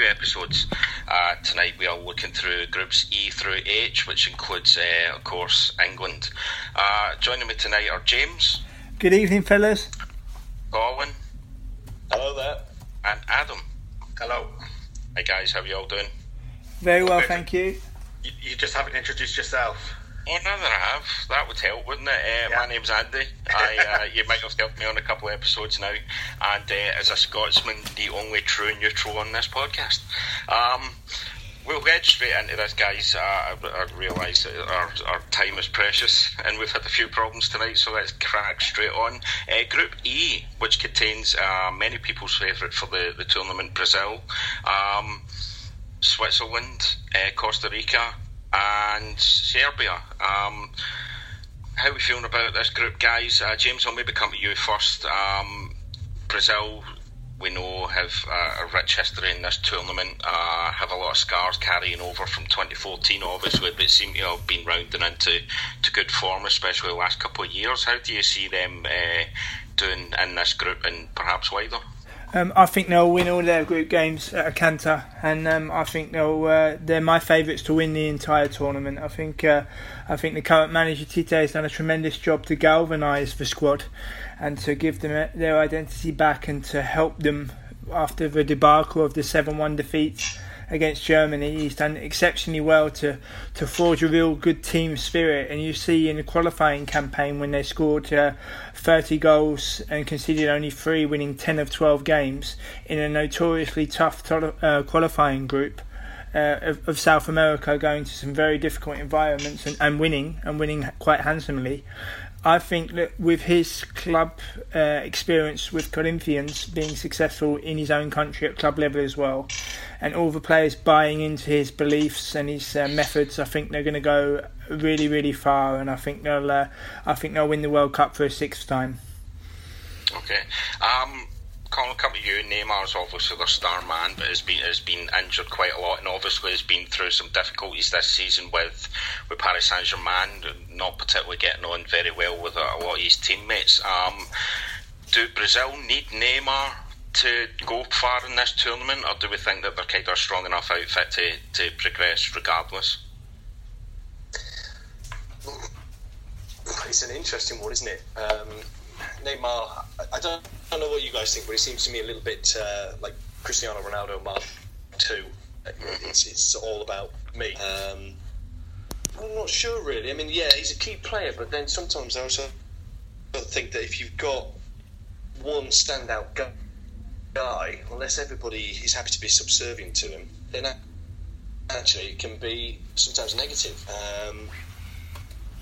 Special preview episodes. Uh, tonight we are looking through groups E through H, which includes, uh, of course, England. Uh, joining me tonight are James, Good evening, fellas. Owen, Hello there. and Adam. Hello. Hi guys, how are you all doing? Very well, thank you. You, you just haven't introduced yourself. Oh, now that I have, that would help, wouldn't it? Uh, Yeah. My name's Andy. I, uh, you might have helped me on a couple of episodes now, and uh, as a Scotsman, the only true neutral on this podcast. Um, we'll get straight into this, guys. Uh, I, I realise that our, our time is precious, and we've had a few problems tonight, so let's crack straight on. Uh, Group E, which contains uh, many people's favourite for the, the tournament, Brazil. Um, Switzerland, uh, Costa Rica, and Serbia. Um, how are we feeling about this group, guys? Uh, James, I'll maybe come to you first. Um, Brazil, we know, have a rich history in this tournament, uh, have a lot of scars carrying over from 2014, obviously, but seem to have been rounding into to good form, especially the last couple of years. How do you see them uh, doing in this group and perhaps wider? Um, I think they'll win all their group games at a canter, and um, I think they'll uh, they're my favourites to win the entire tournament. I think uh, I think the current manager Tite has done a tremendous job to galvanise the squad and to give them uh, their identity back and to help them after the debacle of the seven one defeats against Germany. He's done exceptionally well to, to forge a real good team spirit. And you see in the qualifying campaign when they scored uh, 30 goals and conceded only three, winning 10 of 12 games in a notoriously tough to- uh, qualifying group. Uh, of, of South America going to some very difficult environments and, and winning and winning quite handsomely. I think that with his club uh, experience with Corinthians being successful in his own country at club level as well, and all the players buying into his beliefs and his uh, methods, I think they're going to go really, really far, and I think they'll, uh, I think they'll win the World Cup for a sixth time. Okay. Um, Colin, come to you. Neymar's obviously their star man, but has been has been injured quite a lot, and obviously has been through some difficulties this season with with Paris Saint Germain, not particularly getting on very well with a, lot of his teammates. Um, do Brazil need Neymar to go far in this tournament, or do we think that they're kind of strong enough outfit to, to progress regardless? It's an interesting one, isn't it? Um, Neymar, I don't, I don't know what you guys think, but it seems to me a little bit uh, like Cristiano Ronaldo Mark Two. It's, it's all about me. Um, I'm not sure really. I mean, yeah, he's a key player, but then sometimes I also think that if you've got one standout gu- guy, unless everybody is happy to be subservient to him, then actually it can be sometimes negative. Um,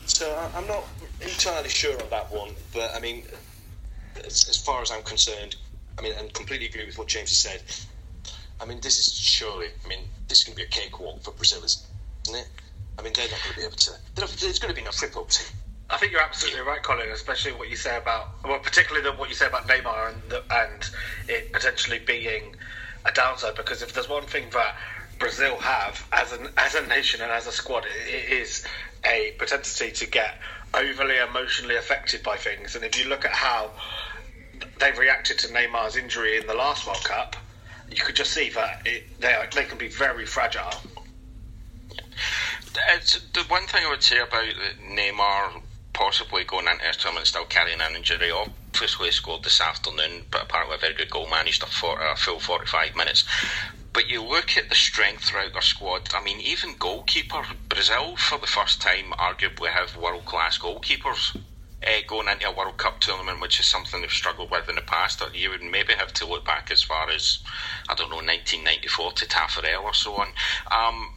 so I'm not entirely sure on that one, but I mean, as, as far as I'm concerned, I mean, and completely agree with what James has said. I mean, this is surely, I mean, this is going to be a cakewalk for Brazil, isn't it? I mean, they're not going to be able to. There's going to be no trip ups. I think you're absolutely right, Colin. Especially what you say about, well, particularly the, what you say about Neymar and the, and it potentially being a downside. Because if there's one thing that Brazil have as an as a nation and as a squad, it, it is a propensity to get overly emotionally affected by things. And if you look at how they've reacted to Neymar's injury in the last World Cup, you could just see that it, they are, they can be very fragile. Uh, it's, the one thing I would say about Neymar possibly going into this tournament still carrying an injury, obviously scored this afternoon, but apparently a very good goal, managed a, for, a full 45 minutes. But you look at the strength throughout their squad. I mean, even goalkeeper Brazil, for the first time, arguably have world class goalkeepers. Uh, going into a World Cup tournament, which is something they've struggled with in the past, you would maybe have to look back as far as, I don't know, 1994 to Taffarel or so on. Um,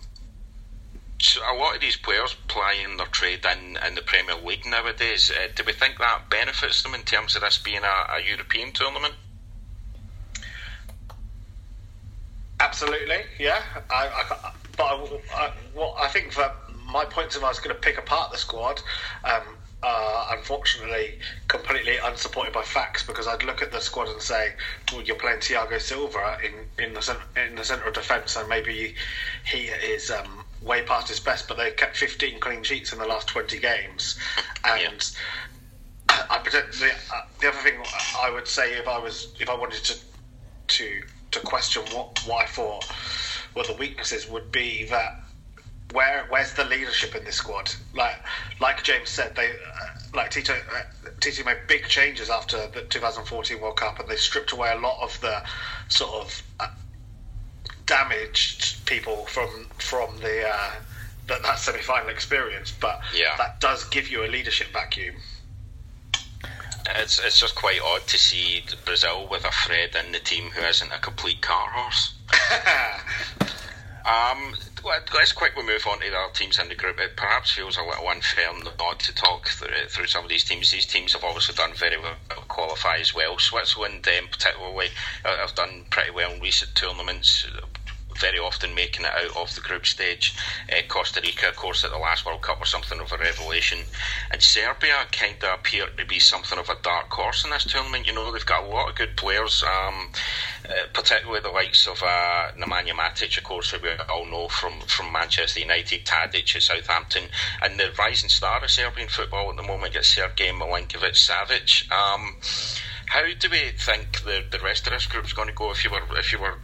so a lot of these players playing their trade in, in the Premier League nowadays. Uh, do we think that benefits them in terms of this being a, a European tournament? Absolutely, yeah. I, I, but I, I, well, I think that my point of I was going to pick apart the squad. Um, uh, unfortunately completely unsupported by facts because I'd look at the squad and say, well, you're playing Thiago Silva in, in the center, in the centre of defence, and maybe he is um, way past his best. But they kept 15 clean sheets in the last 20 games, and. Yeah. I pretend, the, uh, the other thing I would say if I was if I wanted to to to question what, what I thought were the weaknesses would be that where where's the leadership in this squad? Like like James said, they uh, like Tito uh, Tito made big changes after the 2014 World Cup, and they stripped away a lot of the sort of uh, damaged people from from the uh, that, that semi final experience. But yeah. that does give you a leadership vacuum. It's it's just quite odd to see Brazil with a Fred in the team who isn't a complete car horse. um, let's quickly move on to the other teams in the group. It perhaps feels a little unfair not to talk through, through some of these teams. These teams have obviously done very well, qualify as well. Switzerland, um, particularly, uh, have done pretty well in recent tournaments very often making it out of the group stage. Uh, Costa Rica, of course, at the last World Cup was something of a revelation. And Serbia kind of appear to be something of a dark horse in this tournament. You know, they've got a lot of good players, um, uh, particularly the likes of uh, Nemanja Matic, of course, who we all know from, from Manchester United, Tadic at Southampton, and the rising star of Serbian football at the moment is Sergej Milinkovic Savic. Um, how do we think the, the rest of this group is going to go if you were if you were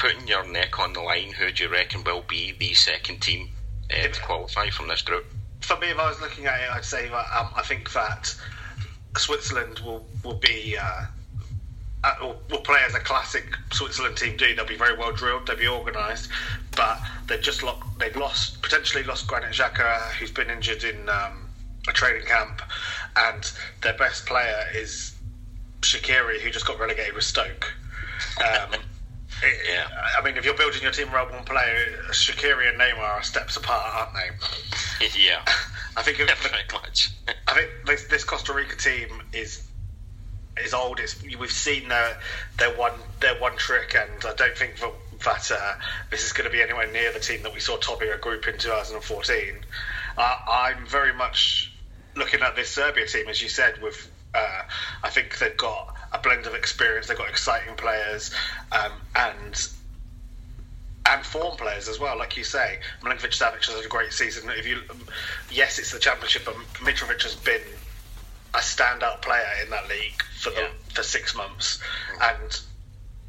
putting your neck on the line, who do you reckon will be the second team uh, to qualify from this group? For me, if I was looking at it, I'd say that um, I think that Switzerland will will be. Uh, uh, will, will play as a classic Switzerland team do. They'll be very well drilled. They'll be organised, but they've just lost. They've lost potentially lost Granit Xhaka, who's been injured in um, a training camp, and their best player is Shaqiri, who just got relegated with Stoke. Um, yeah. I mean, if you're building your team around one player, Shaqiri and Neymar are steps apart, aren't they? Yeah. I think yeah, very much. I think this, this Costa Rica team is is old. It's, we've seen their their one their one trick, and I don't think that, that uh, this is going to be anywhere near the team that we saw topping a group in 2014. Uh, I'm very much looking at this Serbia team, as you said. With uh, I think they've got a blend of experience. They've got exciting players um, and and form players as well. Like you say, Milinkovic Savic has had a great season. If you, yes, it's the championship, but Mitrovic has been a standout player in that league for the, yeah. for six months and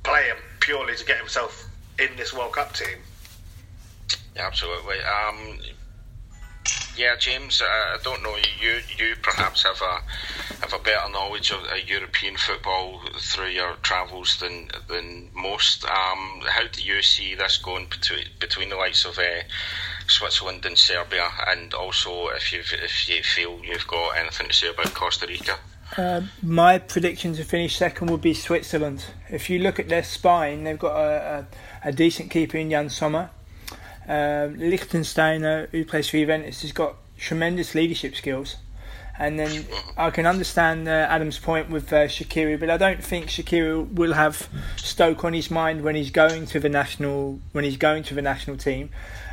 playing purely to get himself in this World Cup team. Yeah, absolutely. Um, yeah, James, I don't know. You you perhaps have a have a better knowledge of uh, European football through your travels than than most. Um, how do you see this going between between the likes of uh, Switzerland and Serbia, and also if you if you feel you've got anything to say about Costa Rica? Uh, my prediction to finish second would be Switzerland. If you look at their spine, they've got a, a, a decent keeper in Yann Sommer. Um, who plays for Juventus, has got tremendous leadership skills. And then I can understand uh, Adam's point with uh, Shaqiri, but I don't think Shaqiri will have Stoke on his mind when he's going to the national when he's going to the national team.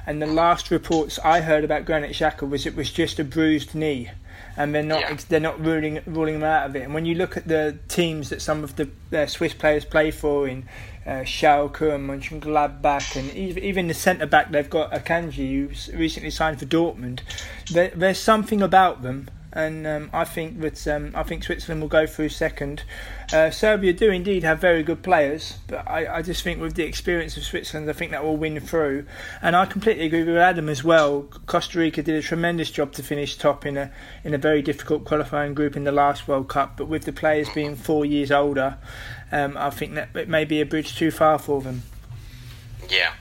And the last reports I heard about Granit Xhaka was it was just a bruised knee, and they're not yeah. they're not ruling ruling him out of it. And when you look at the teams that some of the uh, Swiss players play for in uh, Schalke and Mönchengladbach, and even the centre back they've got Akanji, who's recently signed for Dortmund. There, there's something about them, and um, I think that um, I think Switzerland will go through second. Uh, Serbia do indeed have very good players, but I, I, just think with the experience of Switzerland, I think that will win through. And I completely agree with Adam as well. Costa Rica did a tremendous job to finish top in a in a very difficult qualifying group in the last World Cup, but with the players being four years older um, I think that it may be a bridge too far for them. Yeah.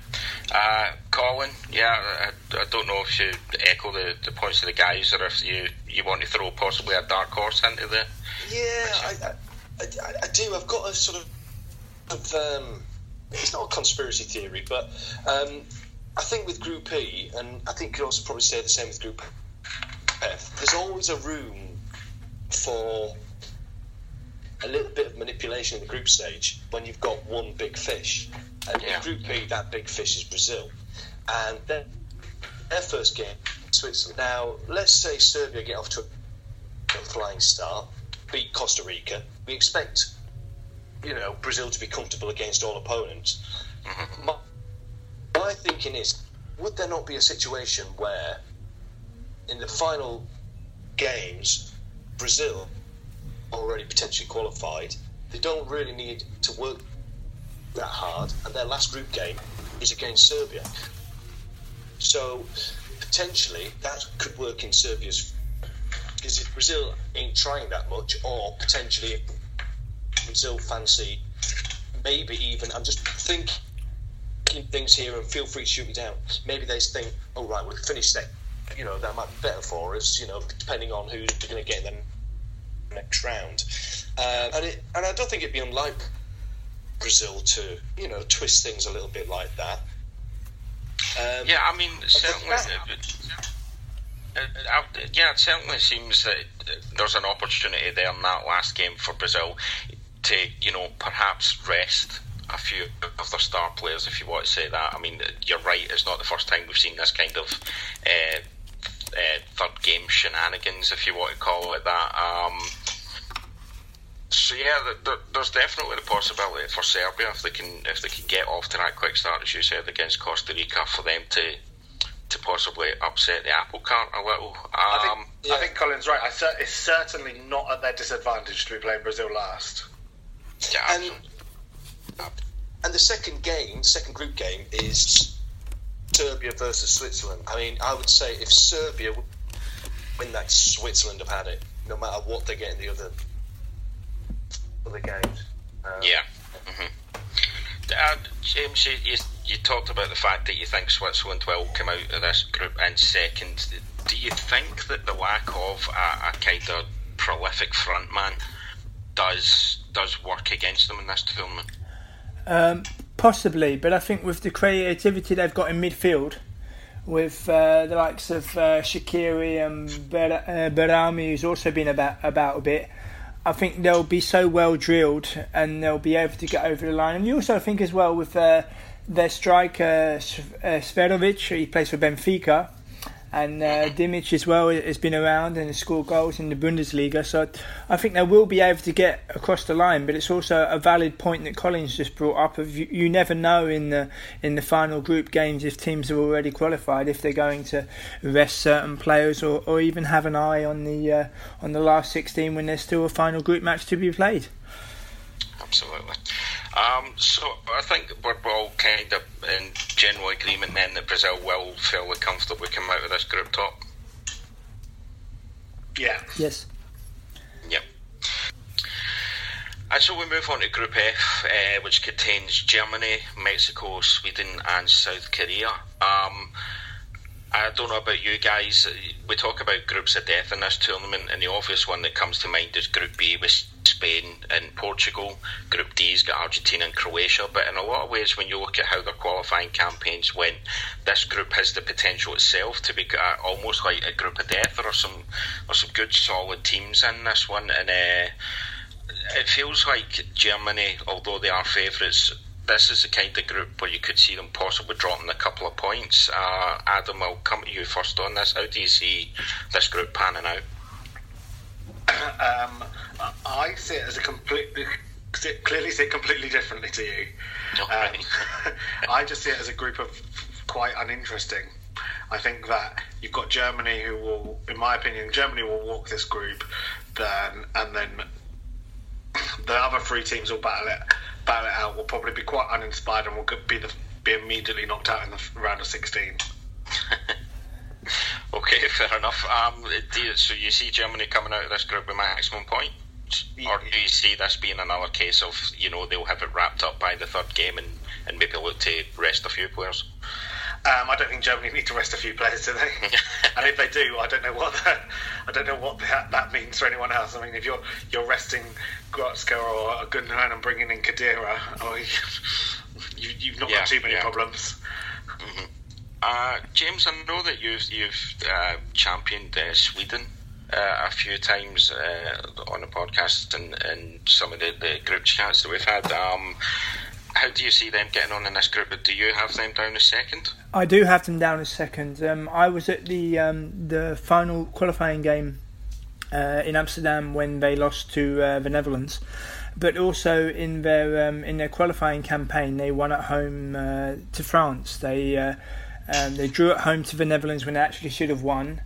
Uh, Colin, yeah, I, I, don't know if you echo the, the points of the guys or if you, you want to throw possibly a dark horse into the. Yeah, I, I, I do. I've got a sort of. of um, it's not a conspiracy theory, but um, I think with Group E, and I think you could also probably say the same with Group F, there's always a room for a little bit of manipulation in the group stage when you've got one big fish. And yeah. in Group B, that big fish is Brazil. And then their first game, Switzerland. Now, let's say Serbia get off to a flying start, beat Costa Rica. We expect, you know, Brazil to be comfortable against all opponents. Mm-hmm. My, my thinking is, would there not be a situation where, in the final games, Brazil already potentially qualified. They don't really need to work that hard, and their last group game is against Serbia. So potentially that could work in Serbia's because if Brazil ain't trying that much, or potentially Brazil fancy maybe even I'm just thinking things here and feel free to shoot me down. Maybe they think, oh right, we'll finish that. You know that might be better for us. You know, depending on who's going to get them next round. Uh, and it, and I don't think it'd be unlike Brazil to you know twist things a little bit like that. Um, yeah, I mean certainly. Uh, uh, yeah, it certainly seems that there's an opportunity there in that last game for Brazil to, you know, perhaps rest a few of their star players, if you want to say that. I mean, you're right, it's not the first time we've seen this kind of uh, uh, third game shenanigans, if you want to call it that. Um, so yeah, there, there's definitely the possibility for Serbia if they can if they can get off to that quick start, as you said, against Costa Rica, for them to to possibly upset the apple cart a little. Um, I, think, um, yeah. I think Colin's right. I, it's certainly not at their disadvantage to be playing Brazil last. Yeah, and, and the second game, second group game, is Serbia versus Switzerland. I mean, I would say if Serbia win that, Switzerland have had it, no matter what they get in the other other games. Um, yeah. Mm-hmm. Uh, James, you, you, you talked about the fact that you think Switzerland will come out of this group in second. Do you think that the lack of a, a kind of prolific frontman does does work against them in this tournament? Um, Possibly, but I think with the creativity they've got in midfield, with uh, the likes of uh, Shaqiri and Ber- uh, who's also been about about a bit, I think they'll be so well drilled and they'll be able to get over the line. And you also think as well with uh, their striker uh, Seferovic, he plays for Benfica and uh, as well has been around and has scored goals in the Bundesliga. So I think they will be able to get across the line. But it's also a valid point that Colin's just brought up. Of you, you never know in the in the final group games if teams are already qualified if they're going to rest certain players or, or even have an eye on the uh, on the last 16 when there's still a final group match to be played. Absolutely. Um, so I think we're all kind of in general agreement then that Brazil will fairly comfortably come out of this group top. Yeah. Yes. Yep. And so we move on to Group F, uh, which contains Germany, Mexico, Sweden, and South Korea. Um, I don't know about you guys. We talk about groups of death in this tournament, and the obvious one that comes to mind is Group B with Spain and Portugal. Group D's got Argentina and Croatia. But in a lot of ways, when you look at how their qualifying campaigns went, this group has the potential itself to be uh, almost like a group of death. There are some, there are some good, solid teams in this one, and uh, it feels like Germany, although they are favourites, this is the kind of group where you could see them possibly dropping a couple of points. Uh, Adam, I'll come to you first on this. How do you see this group panning out? Um, I see it as a completely clearly see it completely differently to you. Um, I just see it as a group of quite uninteresting. I think that you've got Germany, who will, in my opinion, Germany will walk this group, then and then the other three teams will battle it battle it out. Will probably be quite uninspired and will be the, be immediately knocked out in the round of sixteen. okay, fair enough. Um, you, so you see Germany coming out of this group with maximum points, or do you see this being another case of you know they'll have it wrapped up by the third game and, and maybe look to rest a few players? Um, I don't think Germany need to rest a few players, do they? and if they do, I don't know what that, I don't know what that, that means for anyone else. I mean, if you're you're resting Goretzka or Gundogan and bringing in Khedira, oh, you, you've not Yeah, got too many yeah. problems. Uh, James, I know that you've you've uh, championed uh, Sweden uh, a few times uh, on the podcast and, and some of the, the group chats that we've had. Um, how do you see them getting on in this group? Do you have them down as second? I do have them down as second. Um, I was at the um, the final qualifying game uh, in Amsterdam when they lost to uh, the Netherlands, but also in their um, in their qualifying campaign they won at home uh, to France. They uh, um, they drew at home to the Netherlands when they actually should have won.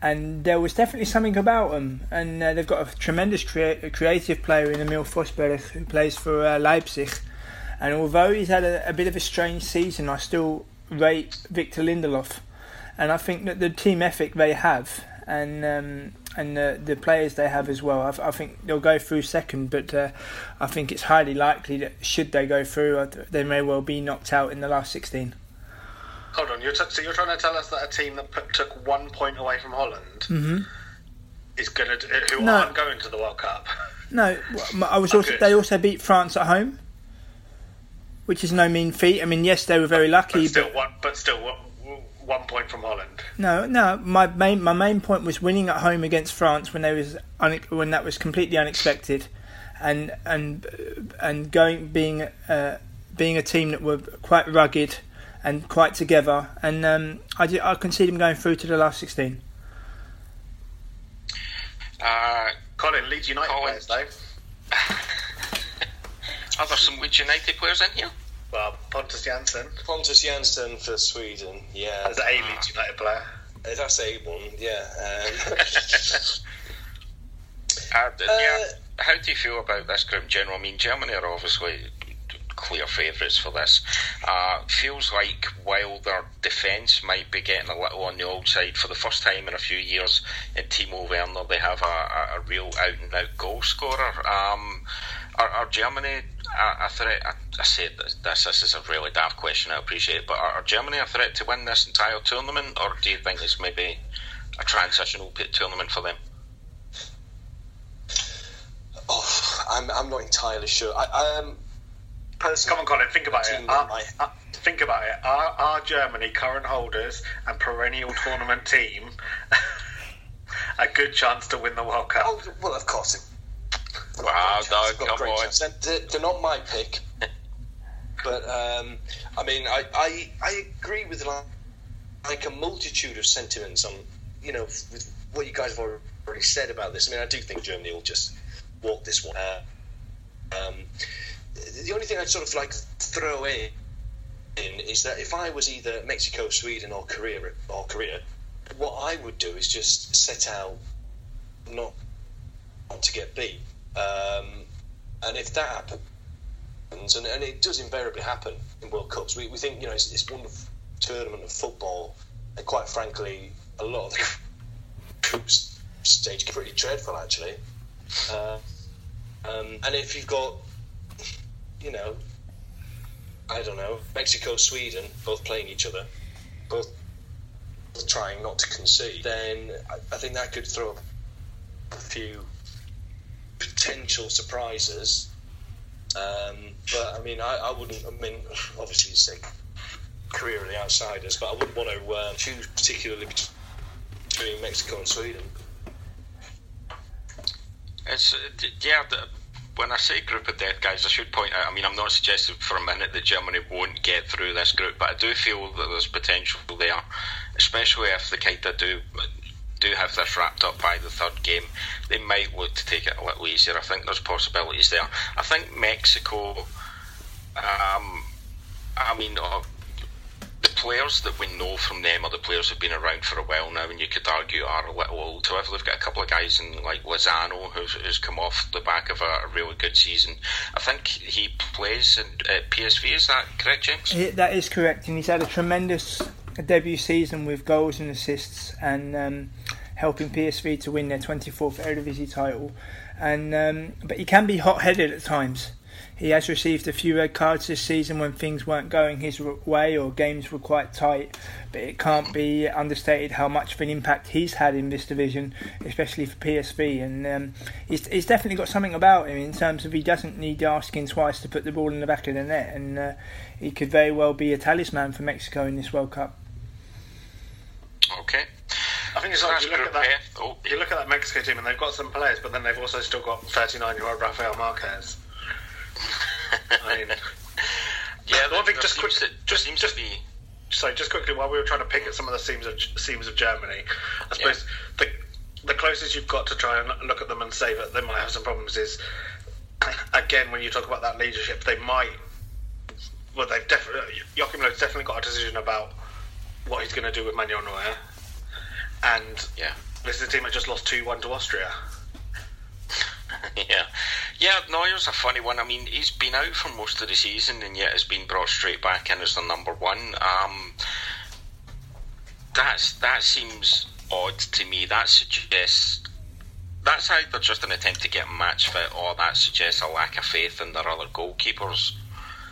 And there was definitely something about them, and uh, they've got a tremendous crea- creative player in Emil Forsberg who plays for uh, Leipzig. And although he's had a, a bit of a strange season, I still rate Victor Lindelof. And I think that the team ethic they have and um, and the, the players they have as well, I, I think they'll go through second. But uh, I think it's highly likely that should they go through, they may well be knocked out in the last 16. Hold on, you're t- so you're trying to tell us that a team that put, took one point away from Holland Mm-hmm. is going to who No. aren't going to the World Cup? No, I was also, Okay. they also beat France at home, which is no mean feat. I mean, yes, they were very lucky, But still but one, but still one, one point from Holland. No, no. My main my main point was winning at home against France when they was une- when that was completely unexpected, and and and going being uh, being a team that were quite rugged and quite together, and um, I did, I can see them going through to the last sixteen. Uh, Colin, Leeds United Colin. players though. are there some Leeds United players in here? Well, Pontus Jansson Pontus Jansson for Sweden, yeah. is a Leeds United player. Uh, That's a one, yeah. Um, Uh, d- yeah. How do you feel about this group in general? I mean, Germany are obviously clear favourites for this. Uh, feels like while their defence might be getting a little on the old side for the first time in a few years in Timo Werner, they have a, a, a real out and out goal scorer. Um, are, are Germany a, a threat? I, I said this, this, this is a really daft question, I appreciate it, but are, are Germany a threat to win this entire tournament, or do you think it's maybe a transitional p- tournament for them? oh, I'm, I'm not entirely sure. I, um, Come on, Colin, think about it. Are, are- think about it. Are, are Germany current holders and perennial tournament team a good chance to win the World Cup? Oh, well, of course. They've got a Wow, great chance. Doug, They've got a come on. They're, they're not my pick, but um, I mean, I, I I agree with like, like a multitude of sentiments on you know with what you guys have already said about this. I mean, I do think Germany will just walk this one. Uh, um, the only thing I'd sort of like throw in is that if I was either Mexico, Sweden, or Korea, or Korea, what I would do is just set out not to get beat. Um, and if that happens, and, and it does invariably happen in World Cups, we, we think you know it's, it's tournament of football, and quite frankly, a lot of the groups stage pretty dreadful actually. Uh, um, and if you've got, you know, I don't know, Mexico, Sweden, both playing each other, both trying not to concede, then I, I think that could throw up a few potential surprises. Um, but I mean, I, I wouldn't. I mean, obviously, you say Korea of the outsiders, but I wouldn't want to uh, choose particularly between Mexico and Sweden. It's uh, yeah. The, when I say group of death, guys, I should point out. I mean, I'm not suggesting for a minute that Germany won't get through this group, but I do feel that there's potential there, especially if the kind of do do have this wrapped up by the third game. They might look to take it a little easier. I think there's possibilities there. I think Mexico. Um, I mean, uh, the players that we know from them are the players who've been around for a while now, and you could argue are a little old. However, they've got a couple of guys in like Lozano who's, who's come off the back of a, a really good season. I think he plays at PSV. Is that correct, James? He- That is correct, and he's had a tremendous debut season with goals and assists, and um, helping PSV to win their 24th Eredivisie title. And um, but he can be hot-headed at times, he has received a few red cards this season when things weren't going his way or games were quite tight. But it can't be understated how much of an impact he's had in this division, especially for PSV. And um, he's, he's, definitely got something about him in terms of he doesn't need asking twice to put the ball in the back of the net, and uh, he could very well be a talisman for Mexico in this World Cup. I think it's like you look at that. Oh. You look at that Mexico team, and they've got some players, but then they've also still got 39-year-old Rafael Marquez. I mean, yeah. One thing, just quick, just just be. So just quickly, while we were trying to pick at some of the seams of seams of Germany, I suppose yeah. the the closest you've got to try and look at them and say that they might have some problems is again when you talk about that leadership, they might. Well, they've definitely Joachim Löw's definitely got a decision about what he's going to do with Manuel Neuer, and yeah, this is a team that just lost two one to Austria. yeah, yeah. Neuer's a funny one. I mean, he's been out for most of the season, and yet has been brought straight back in as the number one. Um, that's that seems odd to me. That suggests that's either just an attempt to get match fit, or that suggests a lack of faith in their other goalkeepers.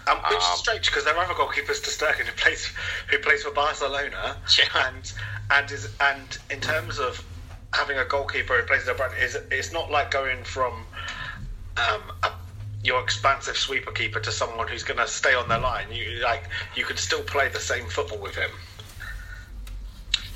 Um, which um, is strange because their other goalkeeper's ter Stegen, who plays who plays for Barcelona, yeah. and and is and in terms of having a goalkeeper who plays at Brighton is it's not like going from um, a, your expansive sweeper keeper to someone who's going to stay on their line. You like you could still play the same football with him.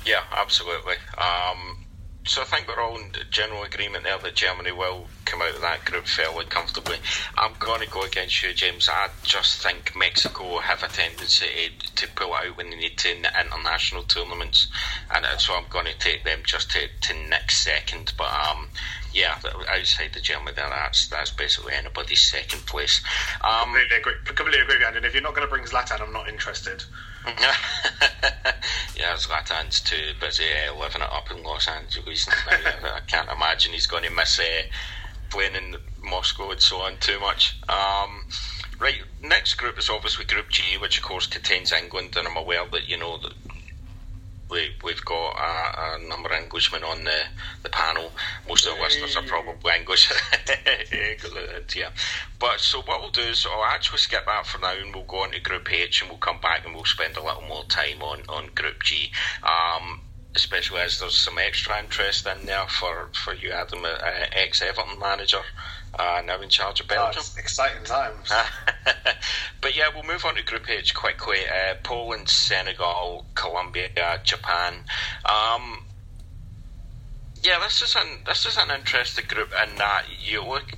Yeah, absolutely. Um, so I think we're all in general agreement there that Germany will come out of that group fairly comfortably. I'm going to go against you, James. I just think Mexico have a tendency to pull out when they need to in the international tournaments, and so I'm going to take them just to, to next second. But um, yeah, outside the Germany there, that's that's basically anybody's second place. Um, completely agree. Completely agree, And if you're not going to bring Zlatan, I'm not interested. yeah, Zlatan's too busy uh, living it up in Los Angeles. I can't imagine he's going to miss uh, playing in Moscow and so on too much. Um, right, next group is obviously Group G, which of course contains England, and I'm aware that you know that we, we've got a, a, number of Englishmen on the, the panel. Most of the listeners are probably English. yeah. But so what we'll do is I'll actually skip that for now and we'll go on to Group H and we'll come back and we'll spend a little more time on, on Group G. Um, especially as there's some extra interest in there for, for you, Adam, uh, ex Everton manager uh, now in charge of Belgium. Oh, exciting times. but yeah, we'll move on to Group H quickly. Uh, Poland, Senegal, Colombia, Japan. Um, yeah, this is an this is an interesting group in that you look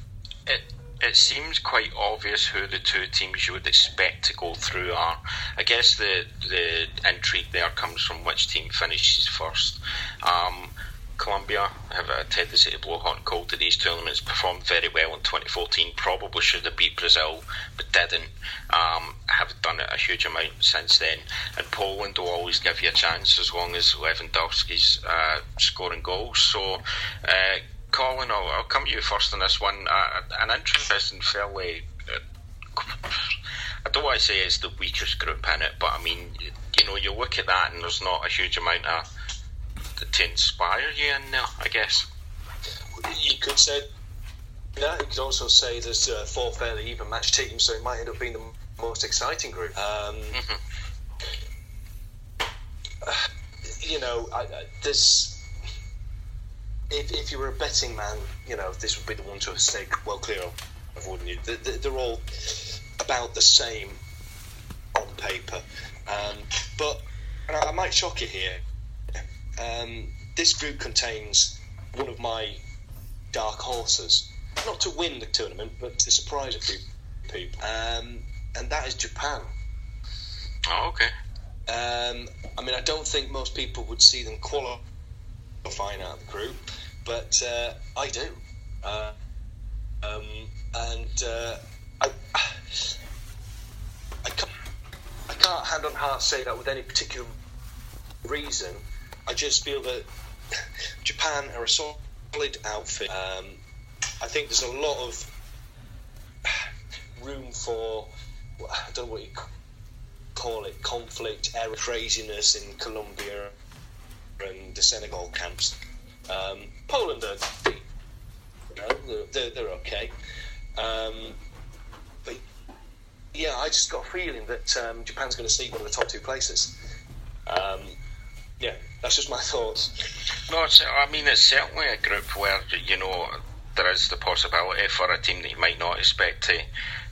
it. It seems quite obvious who the two teams you would expect to go through are. I guess the the intrigue there comes from which team finishes first. Um, Colombia have a tendency to blow hot and cold to these tournaments. Performed very well in 2014. Probably should have beat Brazil, but didn't. Um, have done it a huge amount since then. And Poland will always give you a chance as long as Lewandowski's uh, scoring goals. So, uh, Colin, I'll, I'll, come to you first on this one. Uh, an interesting, fairly. Uh, I don't want to say it's the weakest group in it, but I mean, you know, you look at that and there's not a huge amount of to inspire you in there, I guess. You could say that. You could also say there's uh, four fairly even match teams, so it might end up being the most exciting group. Um, mm-hmm. uh, you know, I, I, there's. If, if you were a betting man, you know, this would be the one to stay well clear of, wouldn't you? They're, they're all about the same on paper. Um, but I might shock you here. Um, this group contains one of my dark horses, not to win the tournament, but to surprise a few people, um, and that is Japan. Oh, okay. Um, I mean, I don't think most people would see them qualifying out of the group, but uh, I do. Uh, um, and uh, I, I can't, I can't hand on heart say that with any particular reason. I just feel that Japan are a solid outfit. Um, I think there's a lot of room for I don't know what you call it conflict, error, craziness in Colombia and the Senegal camps. Um, Poland are you know, they're, they're okay. Um, yeah, I just got a feeling that um, Japan's going to sneak one of the top two places. Um, yeah, that's just my thoughts. No, I mean it's certainly a group where you know there is the possibility for a team that you might not expect to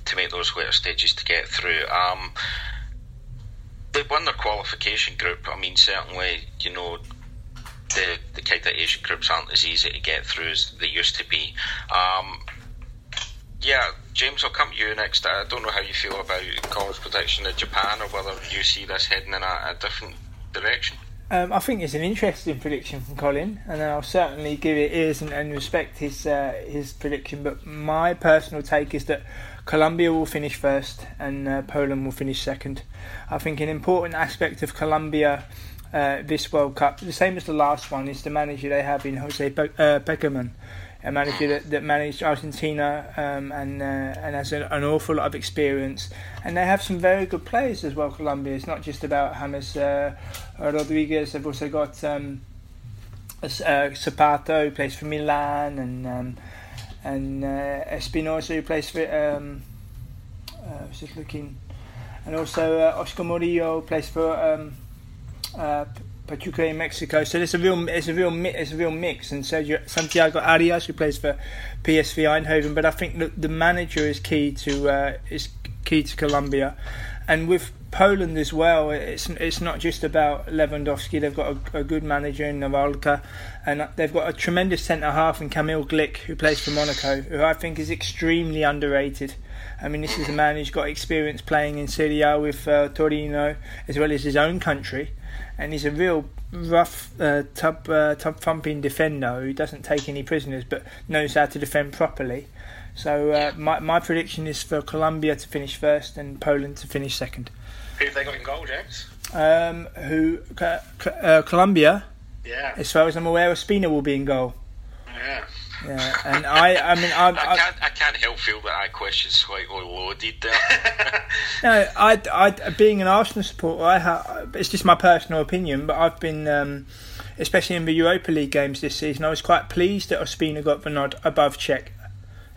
to make those later stages to get through. Um, they won their qualification group. I mean, certainly, you know, the the kind of Asian groups aren't as easy to get through as they used to be. Um, yeah, James, I'll come to you next. I don't know how you feel about Colin's prediction of Japan, or whether you see this heading in a, a different direction. Um, I think it's an interesting prediction from Colin, and I'll certainly give it ears and, and respect his uh, his prediction. But my personal take is that Colombia will finish first and uh, Poland will finish second. I think an important aspect of Colombia uh, this World Cup, the same as the last one, is the manager they have in Jose Be- uh, Pekerman, a manager that, that managed Argentina um, and uh, and has an, an, awful lot of experience. And they have some very good players as well. Colombia. It's not just about James uh, Rodriguez. They've also got um, uh, Zapata who plays for Milan and um, and uh, Espinosa who plays for. Um, I was just looking, and also Oscar Murillo plays for. Pachuca in Mexico. So it's a real, it's a real, it's a real mix. And Sergio Santiago Arias, who plays for PSV Eindhoven, but I think the, the manager is key to uh, is key to Colombia, and with Poland as well. It's it's not just about Lewandowski. They've got a, a good manager in Nawalka, and they've got a tremendous centre half in Kamil Glik, who plays for Monaco, who I think is extremely underrated. I mean, this is a man who's got experience playing in Serie A with uh, Torino as well as his own country and he's a real rough, uh, tub uh, tub thumping defender who doesn't take any prisoners but knows how to defend properly. So uh, my my prediction is for Colombia to finish first and Poland to finish second. Who have they got in goal, James? Um, who uh, Colombia? Yeah. As far as I'm aware, Ospina will be in goal. Yeah. Yeah, and I, I mean, I, I, can't, I can't help feel that I question slightly loaded there. no, I, I, being an Arsenal supporter, I have, it's just my personal opinion, but I've been, um, especially in the Europa League games this season, I was quite pleased that Ospina got the nod above Cech.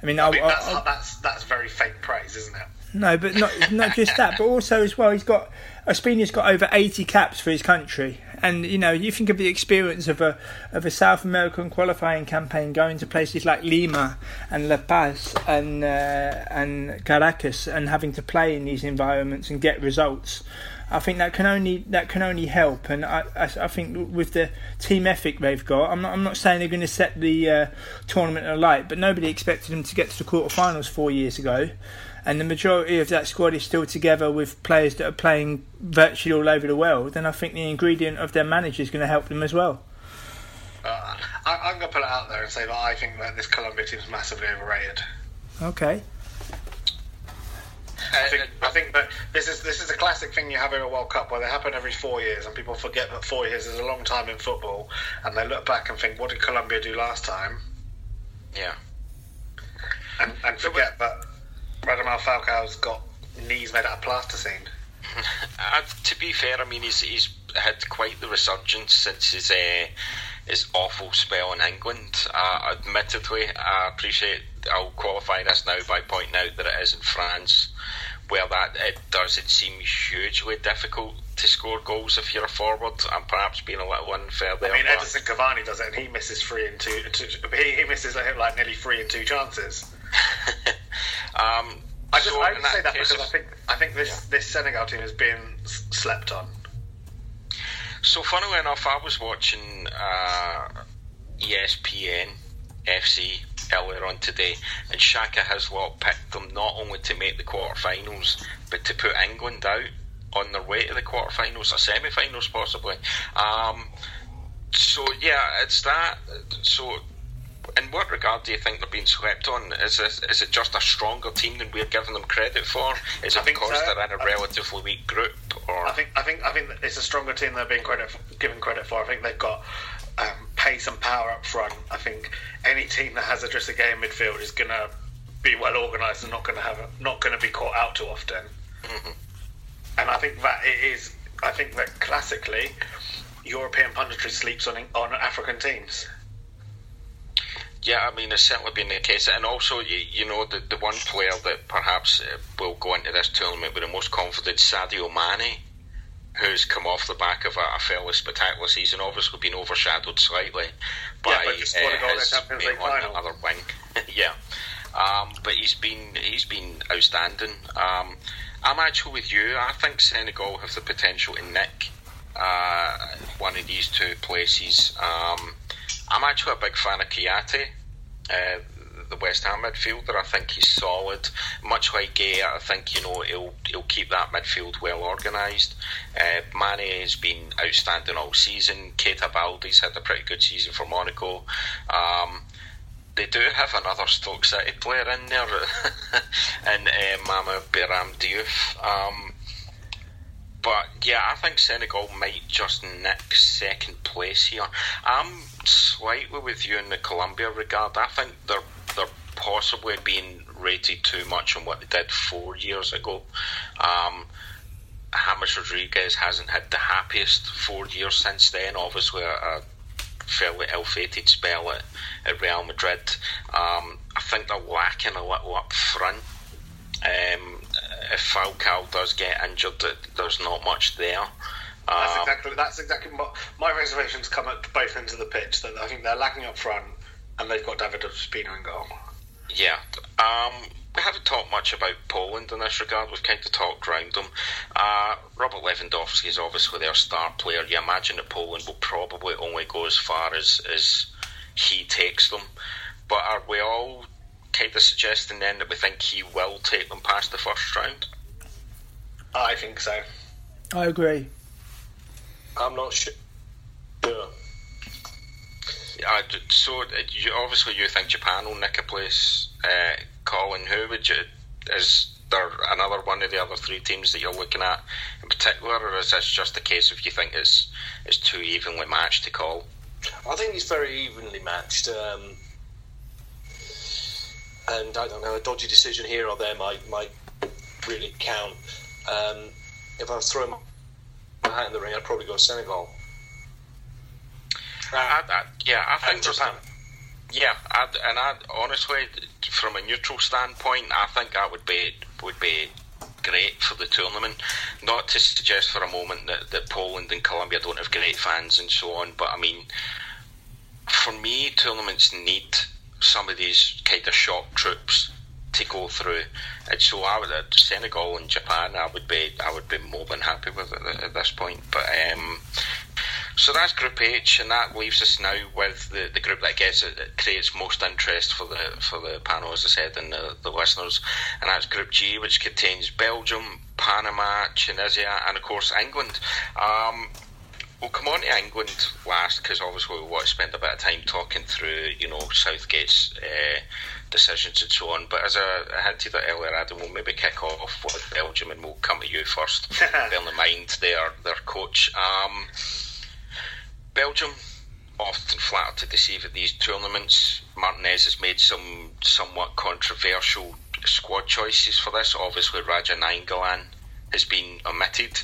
I mean, I, I mean that's, that's that's very fake praise, isn't it? No, but not not just that, but also as well, he's got Ospina's got over eighty caps for his country, and you know, you think of the experience of a of a South American qualifying campaign going to places like Lima and La Paz and uh, and Caracas and having to play in these environments and get results. I think that can only that can only help, and I, I, I think with the team ethic they've got, I'm not I'm not saying they're going to set the uh, tournament alight, but nobody expected them to get to the quarterfinals four years ago and the majority of that squad is still together with players that are playing virtually all over the world, then I think the ingredient of their manager is going to help them as well. Uh, I, am going to put it out there and say that I think that this Colombia team is massively overrated. Okay. I think, I think that this is this is a classic thing you have in a World Cup where they happen every four years, and people forget that four years is a long time in football, and they look back and think, "What did Colombia do last time?" Yeah, and, and forget that Radamel Falcao's got knees made out of plasticine. uh, to be fair, I mean he's he's had quite the resurgence since his uh, his awful spell in England. Uh, admittedly, I appreciate. I'll qualify this now by pointing out that it is in France, where that it doesn't seem hugely difficult to score goals if you're a forward. and perhaps being a little unfair there. I mean, Edinson Cavani does it, and he misses three and two. two he, he misses like nearly three and two chances. um, I just, so I say that because of, I think I think this yeah. this Senegal team is being slept on. So, funnily enough, I was watching uh, ESPN FC earlier on today, and Shaka Hislop picked them not only to make the quarterfinals, but to put England out on their way to the quarterfinals or semi-finals, possibly. Um, so yeah, it's that. So in what regard do you think they're being swept on? Is this, is it just a stronger team than we're giving them credit for? Is it because so. they're in a relatively weak group? Or I think I think I think it's a stronger team they're being credit given credit for. I think they've got um, pace and power up front. I think any team that has a just a game midfield is going to be well organised and not going to have a, not going to be caught out too often. Mm-hmm. And I think that it is. I think that classically, European punditry sleeps on on African teams. Yeah, I mean, it's certainly been the case. And also, you, you know, the, the one player that perhaps uh, will go into this tournament with the most confidence, Sadio Mane, who's come off the back of a, a fairly spectacular season, obviously been overshadowed slightly by yeah, but just uh, his League on the other wing. yeah. Um, but he's been he's been outstanding. Um, I'm actually with you. I think Senegal have the potential to nick uh, one of these two places. Um, I'm actually a big fan of Kouyaté, uh, the West Ham midfielder. I think he's solid. Much like Gueye, I think you know he'll he'll keep that midfield well organised. Uh, Mane has been outstanding all season. Keita Balde's had a pretty good season for Monaco. Um, they do have another Stoke City player in there, and uh, Mame Biram Diouf. Um, but yeah, I think Senegal might just nick second place here. I'm slightly with you in the Colombia regard. I think they're they're possibly being rated too much on what they did four years ago. Um, James Rodriguez hasn't had the happiest four years since then. Obviously, a, fairly ill-fated spell at, at Real Madrid. Um, I think they're lacking a little up front. Um, if Falcao does get injured, there's not much there. That's um, exactly that's exactly my, my reservations come at both ends of the pitch. That I think they're lacking up front, and they've got David Ospina in goal. Yeah. Um, we haven't talked much about Poland in this regard. We've kind of talked around them. Uh, Robert Lewandowski is obviously their star player. You imagine that Poland will probably only go as far as, as he takes them. But are we all kind of suggesting then that we think he will take them past the first round? I think so. I agree. I'm not sure. Uh, so you, obviously you think Japan will nick a place. Uh, Colin, who would you? Is there another one of the other three teams that you're looking at in particular, or is this just a case of you think it's it's too evenly matched to call? I think it's very evenly matched. Um, and I don't know, a dodgy decision here or there might might really count. Um, if I was throwing my hat in the ring, I'd probably go to Senegal. Uh, I, I, yeah, I think Japan. Yeah, I, and I honestly, from a neutral standpoint, I think that would be would be great for the tournament. Not to suggest for a moment that, that Poland and Colombia don't have great fans and so on, but I mean, for me, tournaments need some of these kind of shock troops to go through. And so I would uh, Senegal and Japan. I would be I would be more than happy with it at this point. But um, so that's Group H, and that leaves us now with the, the group that I guess it, it creates most interest for the for the panel, as I said, and the, the listeners, and that's Group G, which contains Belgium, Panama, Tunisia, and of course England. Um, We'll come on to England last because obviously we want to spend a bit of time talking through, you know, Southgate's uh, decisions and so on. But as I, I hinted at earlier, Adam, we'll maybe kick off with Belgium and we'll come to you first. bearing in mind their their coach. Um, Belgium often flattered to deceive at these tournaments. Martinez has made some somewhat controversial squad choices for this. Obviously, Radja Nainggolan has been omitted.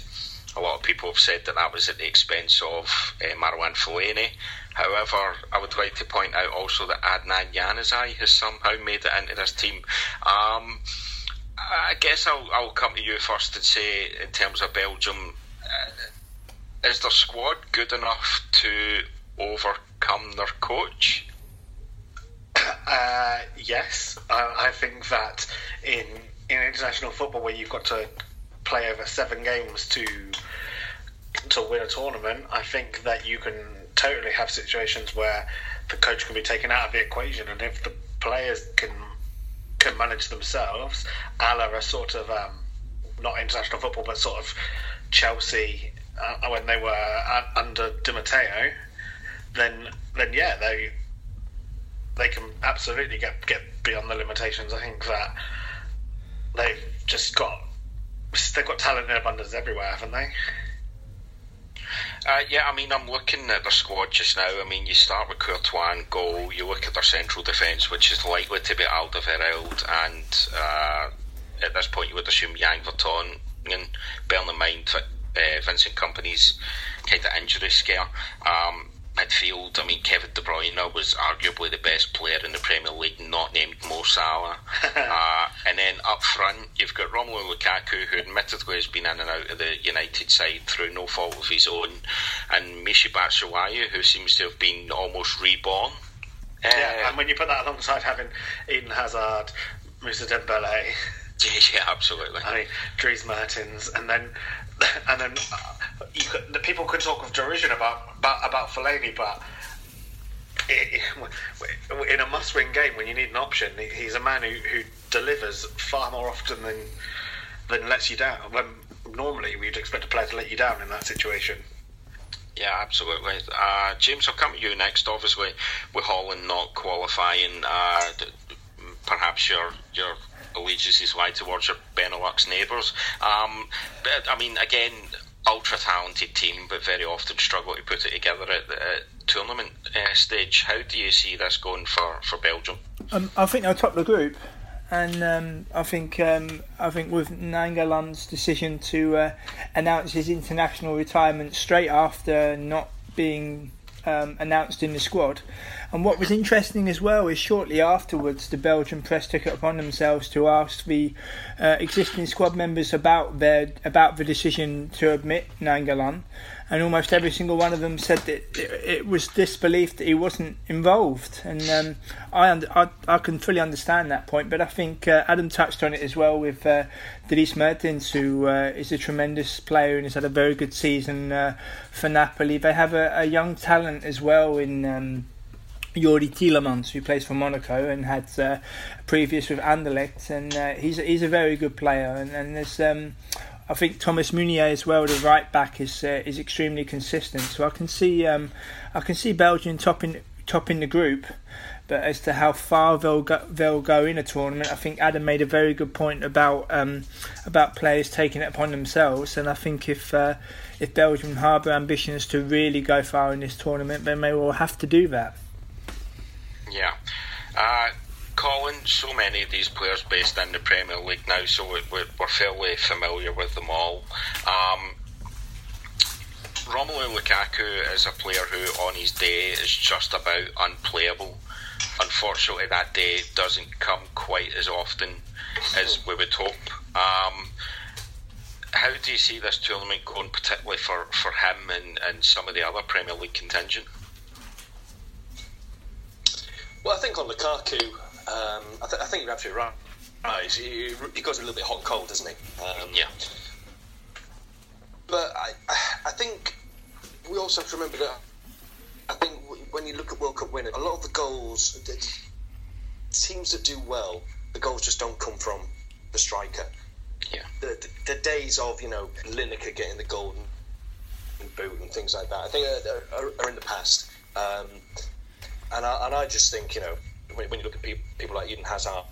A lot of people have said that that was at the expense of uh, Marouane Fellaini. However, I would like to point out also that Adnan Januzaj has somehow made it into this team. Um, I guess I'll, I'll come to you first and say, in terms of Belgium, uh, is their squad good enough to overcome their coach? Uh, yes, I think that in in international football, where you've got to play over seven games to to win a tournament, I think that you can totally have situations where the coach can be taken out of the equation, and if the players can can manage themselves, a la a sort of um, not international football, but sort of Chelsea uh, when they were uh, under Di Matteo, then then yeah, they they can absolutely get get beyond the limitations. I think that they've just got they've got talent in abundance everywhere, haven't they? Uh, yeah, I mean, I'm looking at their squad just now. I mean, you start with Courtois and goal. You look at their central defence, which is likely to be Alderweireld, and uh, at this point, you would assume Jan Vertonghen. Bearing in mind that uh, Vincent Kompany's kind of injury scare. Um, midfield, I mean, Kevin De Bruyne was arguably the best player in the Premier League, not named Mo Salah. uh, and then up front, you've got Romelu Lukaku, who admittedly has been in and out of the United side through no fault of his own, and Michy Batshuayi, who seems to have been almost reborn. Yeah, uh, and when you put that alongside having Eden Hazard, Moussa Dembele, yeah, absolutely. I mean, Dries Mertens, and then and then uh, could, the people could talk with derision about about, about Fellaini, but it, it, in a must-win game when you need an option, he's a man who, who delivers far more often than than lets you down. When normally we'd expect a player to let you down in that situation. Yeah, absolutely. Uh, James, I'll come to you next. Obviously, with Holland not qualifying, uh, perhaps your your allegiances lie towards your Benelux neighbours. Um, but I mean, again, ultra talented team, but very often struggle to put it together at the tournament uh, stage. How do you see this going for, for Belgium? Um, I think they'll top the group, and um, I think um, I think with Nainggolan's decision to uh, announce his international retirement straight after not being um, announced in the squad. And what was interesting as well is shortly afterwards, the Belgian press took it upon themselves to ask the uh, existing squad members about their about the decision to admit Nainggolan, and almost every single one of them said that it, was disbelief that he wasn't involved. And um, I, I, I can fully understand that point, but I think uh, Adam touched on it as well with uh, Dries Mertens, who uh, is a tremendous player and has had a very good season uh, for Napoli. They have a, a young talent as well in. Um, Youri Tielemans, who plays for Monaco and had uh, previous with Anderlecht, and uh, he's he's a very good player. And, and there's um, I think Thomas Meunier as well, the right back, is uh, is extremely consistent. So I can see um, I can see Belgium topping topping the group. But as to how far they'll go, they'll go in a tournament, I think Adam made a very good point about um, about players taking it upon themselves. And I think if uh, if Belgium harbour ambitions to really go far in this tournament, they may well have to do that. Yeah. Uh, Colin, so many of these players based in the Premier League now, so we're, we're fairly familiar with them all. Um, Romelu Lukaku is a player who, on his day, is just about unplayable. Unfortunately, that day doesn't come quite as often as we would hope. Um, how do you see this tournament going, particularly for, for him and, and some of the other Premier League contingent? Well, I think on Lukaku, um, I, th- I, think you're absolutely right. right. He, he, goes a little bit hot and cold, doesn't he? Um, yeah. But I, I think we also have to remember that I think when you look at World Cup winners, a lot of the goals, teams that do well, the goals just don't come from the striker. Yeah. The, the, the days of, you know, Lineker getting the golden boot and things like that, I think are, are, are in the past. Um, and I, and I just think, you know, when, when you look at people, people like Eden Hazard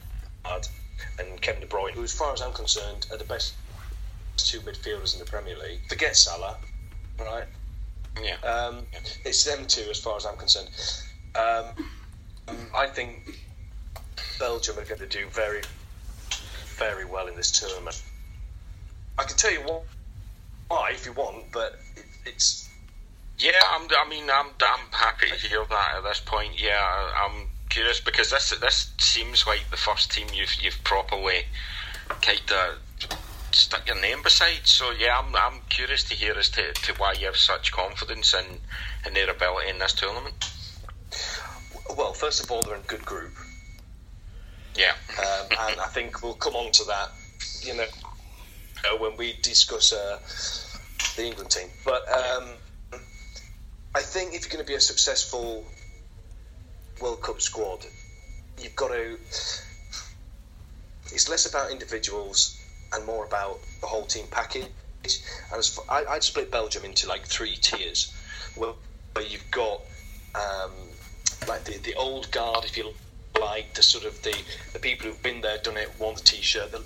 and Kevin De Bruyne, who, as far as I'm concerned, are the best two midfielders in the Premier League. Forget Salah, right? Yeah. Um, it's them two, as far as I'm concerned. Um, I think Belgium are going to do very, very well in this tournament. I can tell you what, why if you want, but it's yeah, I'm, I mean, I'm, I'm happy to hear that at this point. Yeah, I'm curious because this this seems like the first team you've you've properly kind of stuck your name beside. So yeah, I'm I'm curious to hear as to, to why you have such confidence in in their ability in this tournament. Well, first of all, they're in a good group. Yeah, um, and I think we'll come on to that. You know, uh, when we discuss uh, the England team, but. Um, I think if you're going to be a successful World Cup squad, you've got to. It's less about individuals and more about the whole team package. And as I, would split Belgium into like three tiers, where, you've got um, like the, the old guard, if you like, the sort of the, the people who've been there, done it, worn the t-shirt, the,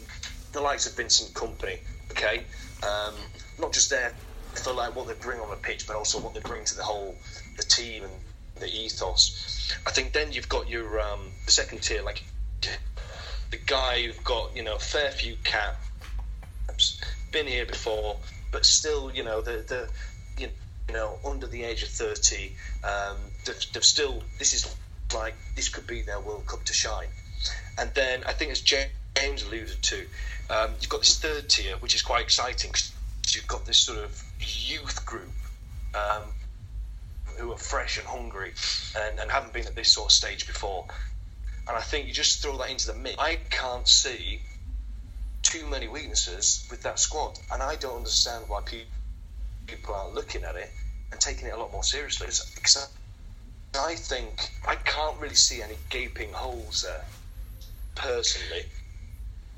the likes of Vincent Kompany, okay, um, not just there for like what they bring on the pitch, but also what they bring to the whole the team and the ethos. I think then you've got your um, the second tier, like the guy who've got you know a fair few caps, been here before, but still you know the the you know, under the age of 30. Um, they've, they've still, this is like, this could be their World Cup to shine. And then I think, as James alluded to, um, you've got this third tier, which is quite exciting. You've got this sort of youth group um, who are fresh and hungry and, and haven't been at this sort of stage before. And I think you just throw that into the mix. I can't see too many weaknesses with that squad, and I don't understand why people aren't looking at it and taking it a lot more seriously. Because I think I can't really see any gaping holes there, personally.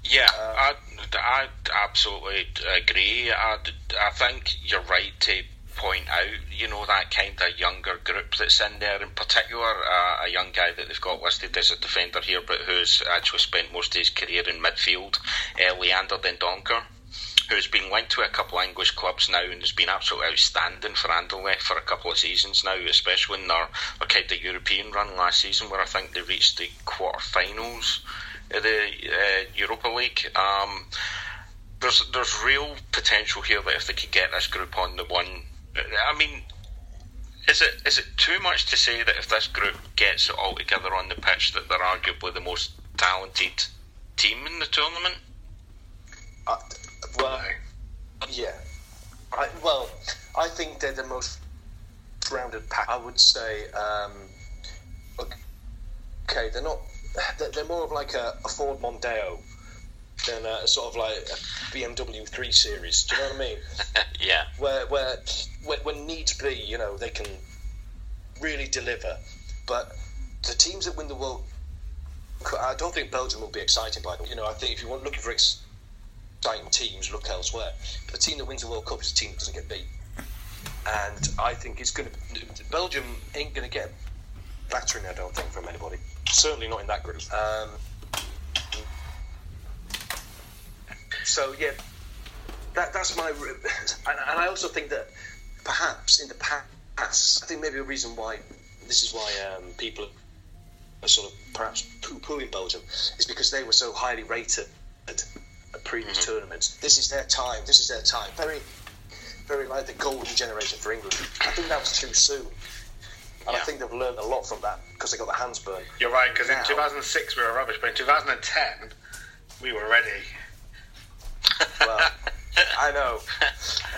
Yeah, uh, I, I absolutely agree. I, I think you're right to point out, you know, that kind of younger group that's in there. In particular, uh, a young guy that they've got listed as a defender here, but who's actually spent most of his career in midfield, uh, Leander Dendoncker, who's been linked to a couple of English clubs now and has been absolutely outstanding for Anderlecht for a couple of seasons now, especially in their, their kind of European run last season, where I think they reached the quarter-finals of the uh, Europa League. Um, there's there's real potential here that if they could get this group on the one I mean, is it is it too much to say that if this group gets it all together on the pitch, that they're arguably the most talented team in the tournament? Uh, well, yeah. I, well, I think they're the most rounded pack. I would say, um, okay, they're not. They're more of like a, a Ford Mondeo than a sort of like a BMW 3 Series. Do you know what I mean? yeah. Where, where, when, when needs be, you know, they can really deliver. But the teams that win the World I don't think Belgium will be exciting by them. You know, I think if you want looking for exciting teams, look elsewhere. But the team that wins the World Cup is a team that doesn't get beat. And I think it's going to. Belgium ain't going to get battering, I don't think, from anybody. Certainly not in that group. Um, so yeah, that that's my. And, and I also think that perhaps in the past, I think maybe a reason why this is why um, people are sort of perhaps poo-pooing Belgium is because they were so highly rated at previous mm-hmm. tournaments. This is their time. This is their time. Very, very like the golden generation for England. I think that was too soon. And yeah. I think they've learned a lot from that because they got their hands burned. You're right, because in 2006 we were rubbish, but in 2010 we were ready well, I know.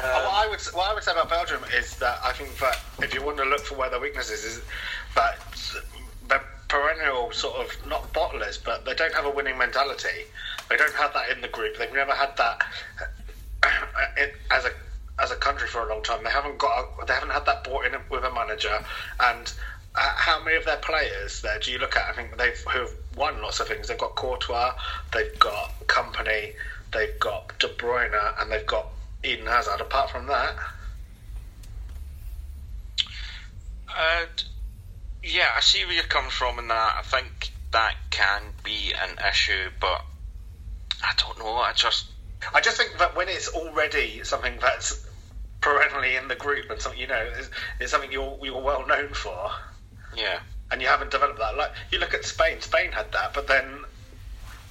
Um, what, I would, what I would say about Belgium is that I think that if you want to look for where their weaknesses is that they're perennial sort of not bottlers, but they don't have a winning mentality. They don't have that in the group. They've never had that as a as a country for a long time. They haven't got a, they haven't had that brought in with a manager. And uh, how many of their players there do you look at? I think they've who've won lots of things. They've got Courtois, they've got Kompany, they've got De Bruyne, and they've got Eden Hazard. Apart from that, uh, yeah, I see where you're coming from in that. I think that can be an issue, but I don't know. I just, I just think that when it's already something that's perennially in the group and something you know is, is something you're you're well known for. Yeah. And you haven't developed that. Like you look at Spain. Spain had that, but then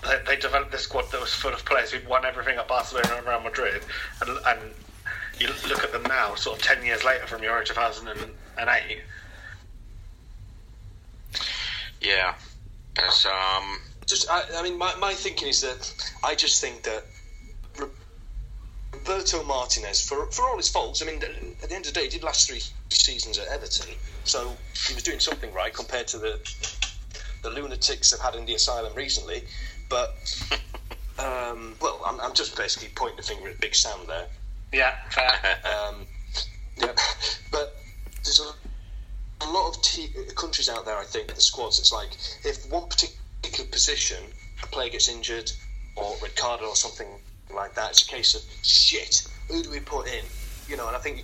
they, they developed this squad that was full of players who'd won everything at Barcelona and Real Madrid, and, and you look at them now, sort of ten years later from Euro 2008. Yeah, it's um. Just, I, I mean, my, my thinking is that I just think that Roberto Martinez, for for all his faults, I mean, at the end of the day, he did last three seasons at Everton, so he was doing something right compared to the the lunatics they've had in the asylum recently. But um, well, I'm, I'm, just basically pointing the finger at Big Sam there. Yeah, fair. um, yeah, but there's a, a lot of te- countries out there. I think the squads. It's like if one particular position a player gets injured or Ricardo or something like that, it's a case of shit. Who do we put in? You know, and I think you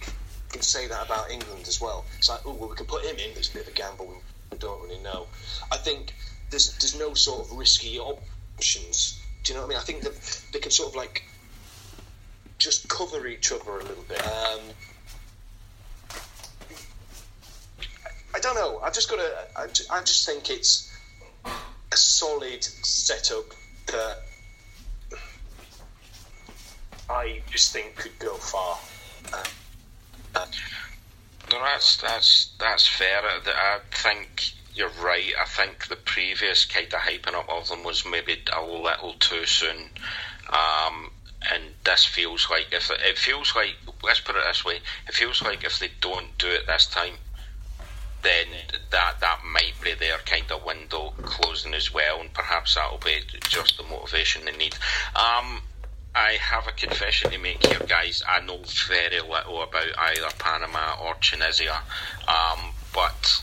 can say that about England as well. It's like, oh, well, we can put him in, but it's a bit of a gamble. We don't really know. I think there's there's no sort of risky op- options. Do you know what I mean? I think that they can sort of like just cover each other a little bit. Um, I don't know. I've just got to. I, I just think it's a solid setup that I just think could go far. Uh, No, that's that's that's fair. I think you're right. I think the previous kind of hyping up of them was maybe a little too soon. Um, and this feels like if it feels like let's put it this way, it feels like if they don't do it this time, then that that might be their kind of window closing as well, and perhaps that'll be just the motivation they need. Um, I have a confession to make here, guys. I know very little about either Panama or Tunisia, um, but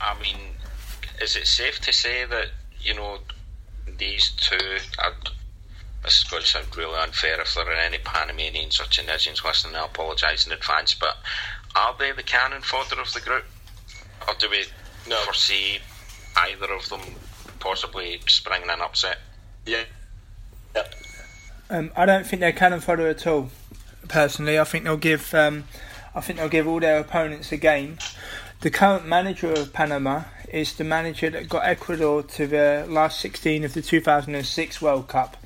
I mean, is it safe to say that you know these two? Are, this is going to sound really unfair if there are any Panamanians or Tunisians listening. I apologise in advance, but are they the cannon fodder of the group? Or do we no. foresee either of them possibly springing an upset? Yeah. Yep. Um, I don't think they're cannon fodder at all. Personally, I think they'll give. Um, I think they'll give all their opponents a game. The current manager of Panama is the manager that got Ecuador to the last 16 of the 2006 World Cup,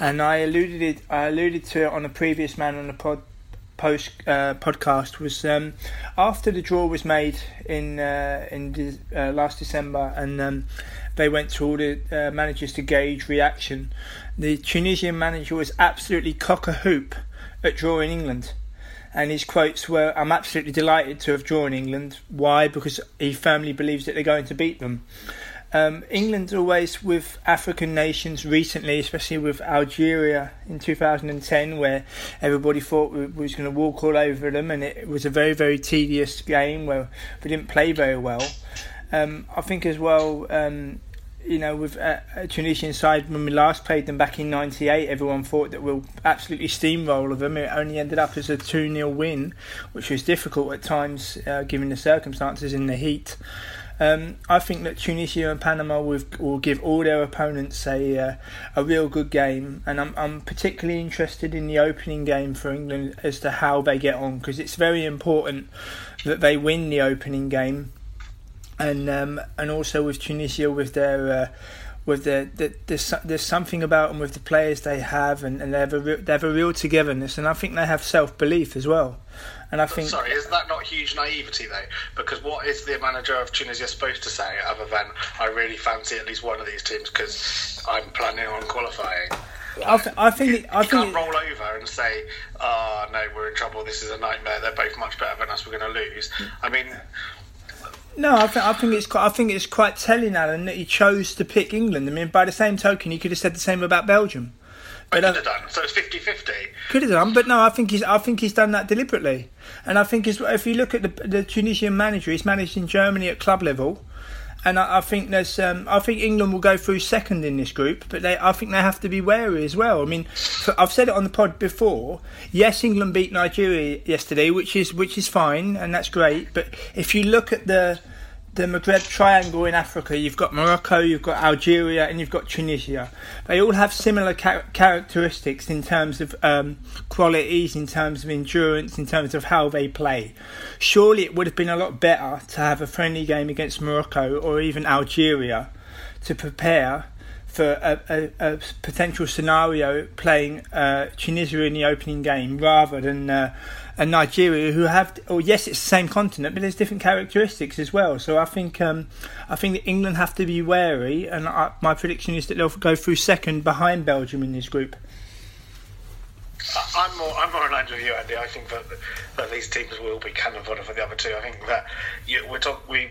and I alluded it, I alluded to it on a previous man on the pod post uh, podcast was um, after the draw was made in uh, in de- uh, last December, and um, they went to all the uh, managers to gauge reaction. The Tunisian manager was absolutely cock a hoop at drawing England. And his quotes were, I'm absolutely delighted to have drawn England. Why? Because he firmly believes that they're going to beat them. Um, England always with African nations recently, especially with Algeria in 2010, where everybody thought we, was going to walk all over them, and it was a very very tedious game where we didn't play very well. Um, I think as well, um, you know, with a, a, Tunisian side when we last played them back in '98, everyone thought that we'll absolutely steamroll them. It only ended up as a 2 0 win, which was difficult at times uh, given the circumstances in the heat. Um, I think that Tunisia and Panama will, will give all their opponents a uh, a real good game, and I'm I'm particularly interested in the opening game for England as to how they get on because it's very important that they win the opening game, and um, and also with Tunisia with their uh, with the, the, there's there's something about them with the players they have, and, and they have a re- they have a real togetherness, and I think they have self belief as well. And I think. Sorry, is that not huge naivety though? Because what is the manager of Tunisia supposed to say other than "I really fancy at least one of these teams because I'm planning on qualifying"? I, th- I think you, it, I you think can't roll over and say, "Oh no, we're in trouble. This is a nightmare. They're both much better than us. We're going to lose." I mean, no, I think I think it's quite I think it's quite telling, Alan, that he chose to pick England. I mean, by the same token, he could have said the same about Belgium. But could have done. So it's 50-50. Could have done, but no, I think he's I think he's done that deliberately. And I think if you look at the the Tunisian manager, he's managed in Germany at club level. And I, I think there's, um, I think England will go through second in this group, but they, I think they have to be wary as well. I mean, I've said it on the pod before. Yes, England beat Nigeria yesterday, which is which is fine, and that's great. But if you look at the the Maghreb Triangle in Africa, you've got Morocco, you've got Algeria, and you've got Tunisia. They all have similar characteristics in terms of um, qualities, in terms of endurance, in terms of how they play. Surely it would have been a lot better to have a friendly game against Morocco or even Algeria to prepare for a, a, a potential scenario playing uh, Tunisia in the opening game rather than. Uh, and Nigeria, who have, oh yes, it's the same continent, but there's different characteristics as well. So I think, um, I think that England have to be wary, and I, my prediction is that they'll go through second behind Belgium in this group. I'm more, I'm more aligned with you, Andy. I think that, that these teams will be cannon fodder for the other two. I think that you, we're talk, we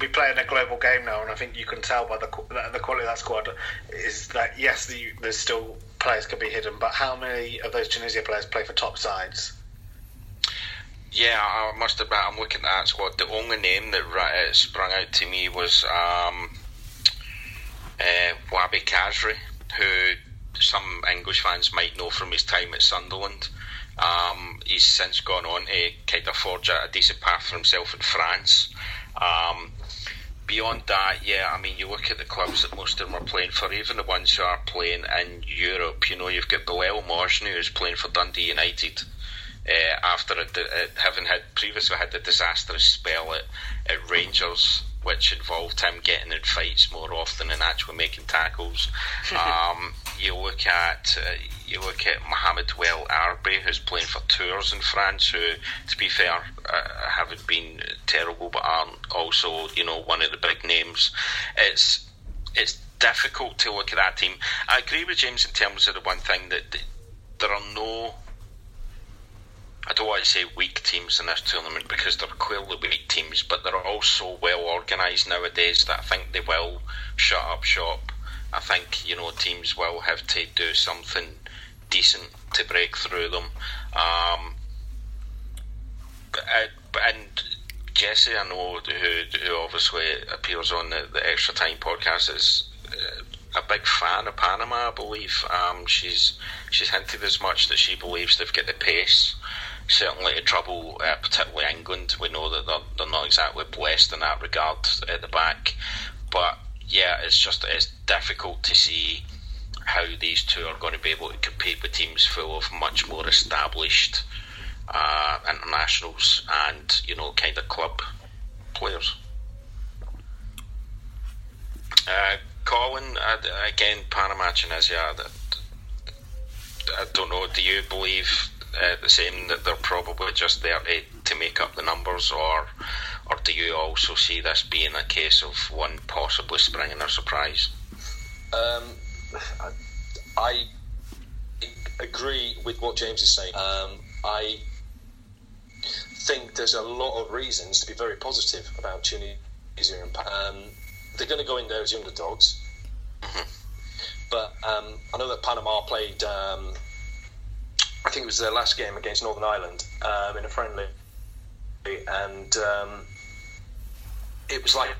we play in a global game now, and I think you can tell by the the quality of that squad is that yes, the, there's still players can be hidden, but how many of those Tunisia players play for top sides? Yeah, I must admit, I'm looking at that squad. The only name that uh, sprung out to me was um, uh, Wahbi Khazri, who some English fans might know from his time at Sunderland. Um, he's since gone on to kind of forge a, decent path for himself in France. Um, beyond that, yeah, I mean, you look at the clubs that most of them are playing for, even the ones who are playing in Europe. You know, you've got Bilel Mohsni who's playing for Dundee United uh, after it, it, having had previously had the disastrous spell at, at Rangers which involved him getting in fights more often than actually making tackles. um, you look at uh, you look at Mohamed Well Arbi, who's playing for Tours in France, who, to be fair, uh, haven't been terrible, but aren't also you know one of the big names. It's it's difficult to look at that team. I agree with James in terms of the one thing that there are no I don't want to say weak teams in this tournament because they're clearly weak teams, but they're also well organised nowadays that I think they will shut up shop. I think you know teams will have to do something decent to break through them. Um, uh, and Jesse, I know who, who obviously appears on the, the Extra Time podcast, is uh, a big fan of Panama. I believe um, she's she's hinted as much that she believes they've got the pace certainly to trouble, uh, particularly England. We know that they're, they're not exactly blessed in that regard at the back. But yeah, it's just it's difficult to see how these two are going to be able to compete with teams full of much more established uh, internationals and you know kind of club players. Uh, Colin, uh, again, Panama Tunisia. I don't know. Do you believe uh, the same that they're probably just there to, to make up the numbers, or or do you also see this being a case of one possibly springing a surprise? Um, I agree with what James is saying. Um, I think there's a lot of reasons to be very positive about Tunisia and um, they're going to go in there as underdogs. Mm-hmm. But um, I know that Panama played um, I think it was their last game against Northern Ireland um, in a friendly, and um, it was like,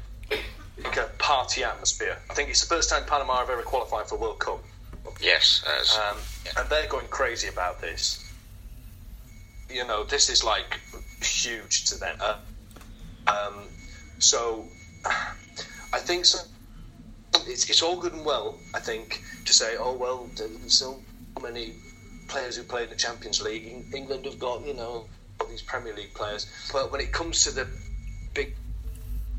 like a party atmosphere. I think it's the first time Panama have ever qualified for World Cup. Yes, um, and they're going crazy about this. You know, this is like huge to them. Uh, um, so, I think so. It's, it's all good and well. I think to say, oh well, there's so many players who play in the Champions League. England have got you know all these Premier League players, but when it comes to the big,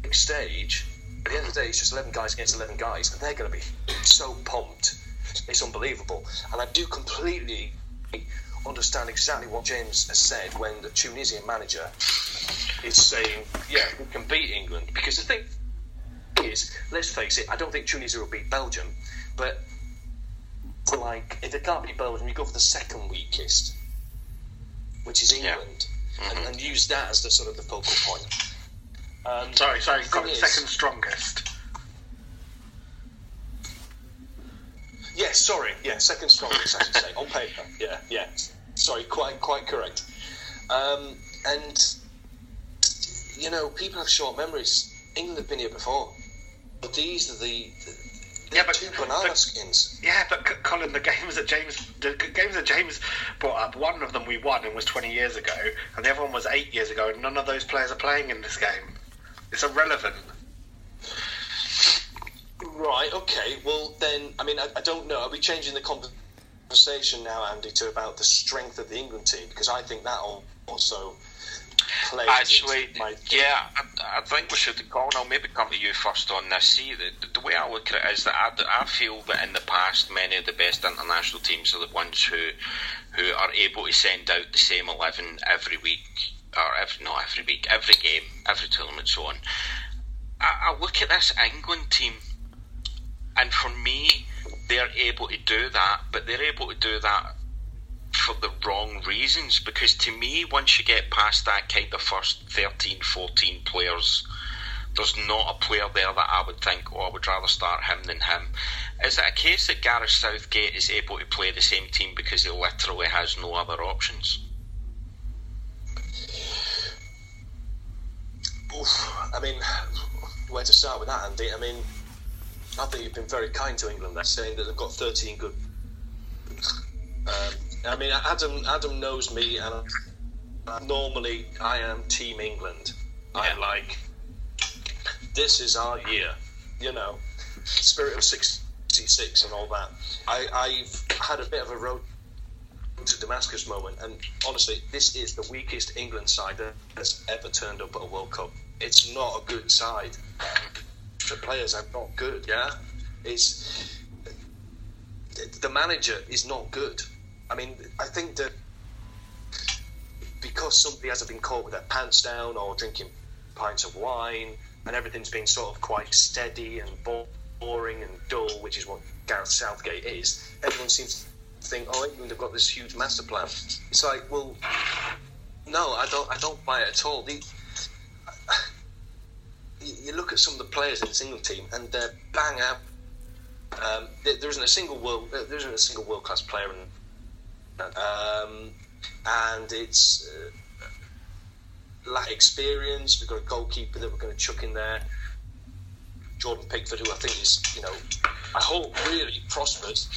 big stage, at the end of the day, it's just eleven guys against eleven guys, and they're going to be so pumped. It's unbelievable, and I do completely understand exactly what James has said when the Tunisian manager is saying, "Yeah, we can beat England," because the thing is, let's face it, I don't think Tunisia will beat Belgium, but like if it can't be Belgium, you go for the second weakest, which is England, yeah. mm-hmm. and, and, use that as the sort of the focal point. Um, sorry, sorry, got the second strongest. Yeah, sorry, yeah, second strongest, I should say, on paper. Yeah, yeah. Sorry, quite quite correct. Um, and you know, people have short memories. England have been here before, but these are the, the yeah, but, two banana but, skins. Yeah, but Colin, the games that James, the games that James brought up, one of them we won and was 20 years ago, and the other one was eight years ago, and none of those players are playing in this game. It's irrelevant. Right. Okay. Well, then, I mean, I, I don't know. Are we changing the conversation now, Andy, to about the strength of the England team? Because I think that will also Actually, yeah, I, I, think we should. Colin, I'll maybe come to you first on this. See, the, the way I look at it is that I, I feel that in the past, many of the best international teams are the ones who who are able to send out the same eleven every week, or every not every week, every game, every tournament, so on. I, I look at this England team, and for me, they're able to do that, but they're able to do that for the wrong reasons because to me once you get past that kind of first 13 14 players there's not a player there that I would think oh I would rather start him than him. Is it a case that Gareth Southgate is able to play the same team because he literally has no other options? Oof, I mean where to start with that Andy? I mean I think you've been very kind to England there saying that they've got 13 good um, I mean, Adam Adam knows me, and normally I am Team England. Yeah. I'm like, this is our year, you know, spirit of '66 and all that. I, I've had a bit of a road to Damascus moment, and honestly, this is the weakest England side that has ever turned up at a World Cup. It's not a good side. The players are not good. Yeah, it's the manager is not good. I mean, I think that because somebody hasn't been caught with their pants down or drinking pints of wine, and everything's been sort of quite steady and boring and dull, which is what Gareth Southgate is. Everyone seems to think, oh, England have got this huge master plan. It's like, well, no, I don't. I don't buy it at all. The, you look at some of the players in this England team, and they're bang out. Um, there isn't a single world. There isn't a single world class player in. Um, and it's uh, lack experience. We've got a goalkeeper that we're going to chuck in there, Jordan Pickford, who I think is, you know, I hope really prospers,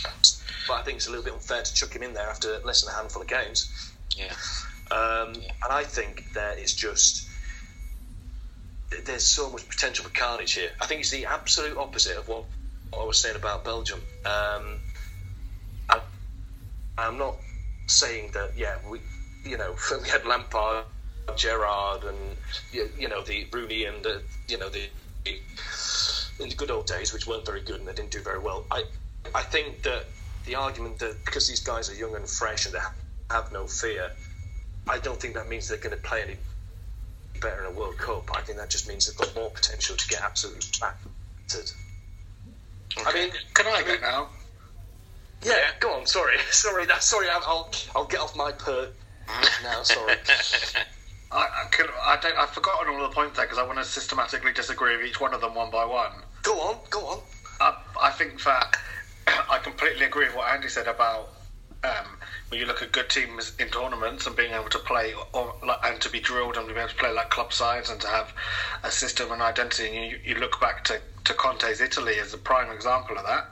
but I think it's a little bit unfair to chuck him in there after less than a handful of games. Yeah. Um, yeah. And I think there is just there's so much potential for carnage here. I think it's the absolute opposite of what, what I was saying about Belgium. Um, I, I'm not saying that yeah we you know we had Lampard, Gerrard, and you know the Rooney and the you know the, the in the good old days which weren't very good and they didn't do very well. I I think that the argument that because these guys are young and fresh and they have no fear, I don't think that means they're going to play any better in a World Cup. I think that just means they've got more potential to get absolutely battered. Okay. I mean, can I go now? Yeah, go on. Sorry, sorry. That sorry. I'll I'll get off my perch now. Sorry. I, I, can, I don't. I've forgotten all the points there because I want to systematically disagree with each one of them one by one. Go on. Go on. I, I think that I completely agree with what Andy said about um, when you look at good teams in tournaments and being able to play or, and to be drilled and to be able to play like club sides and to have a system and identity. And you, you look back to, to Conte's Italy as a prime example of that.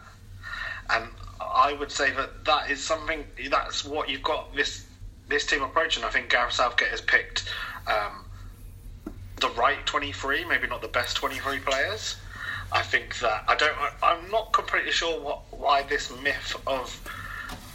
And I would say that that is something that's what you've got this this team approaching. I think Gareth Southgate has picked um, the right 23, maybe not the best 23 players. I think that I don't. I'm not completely sure what why this myth of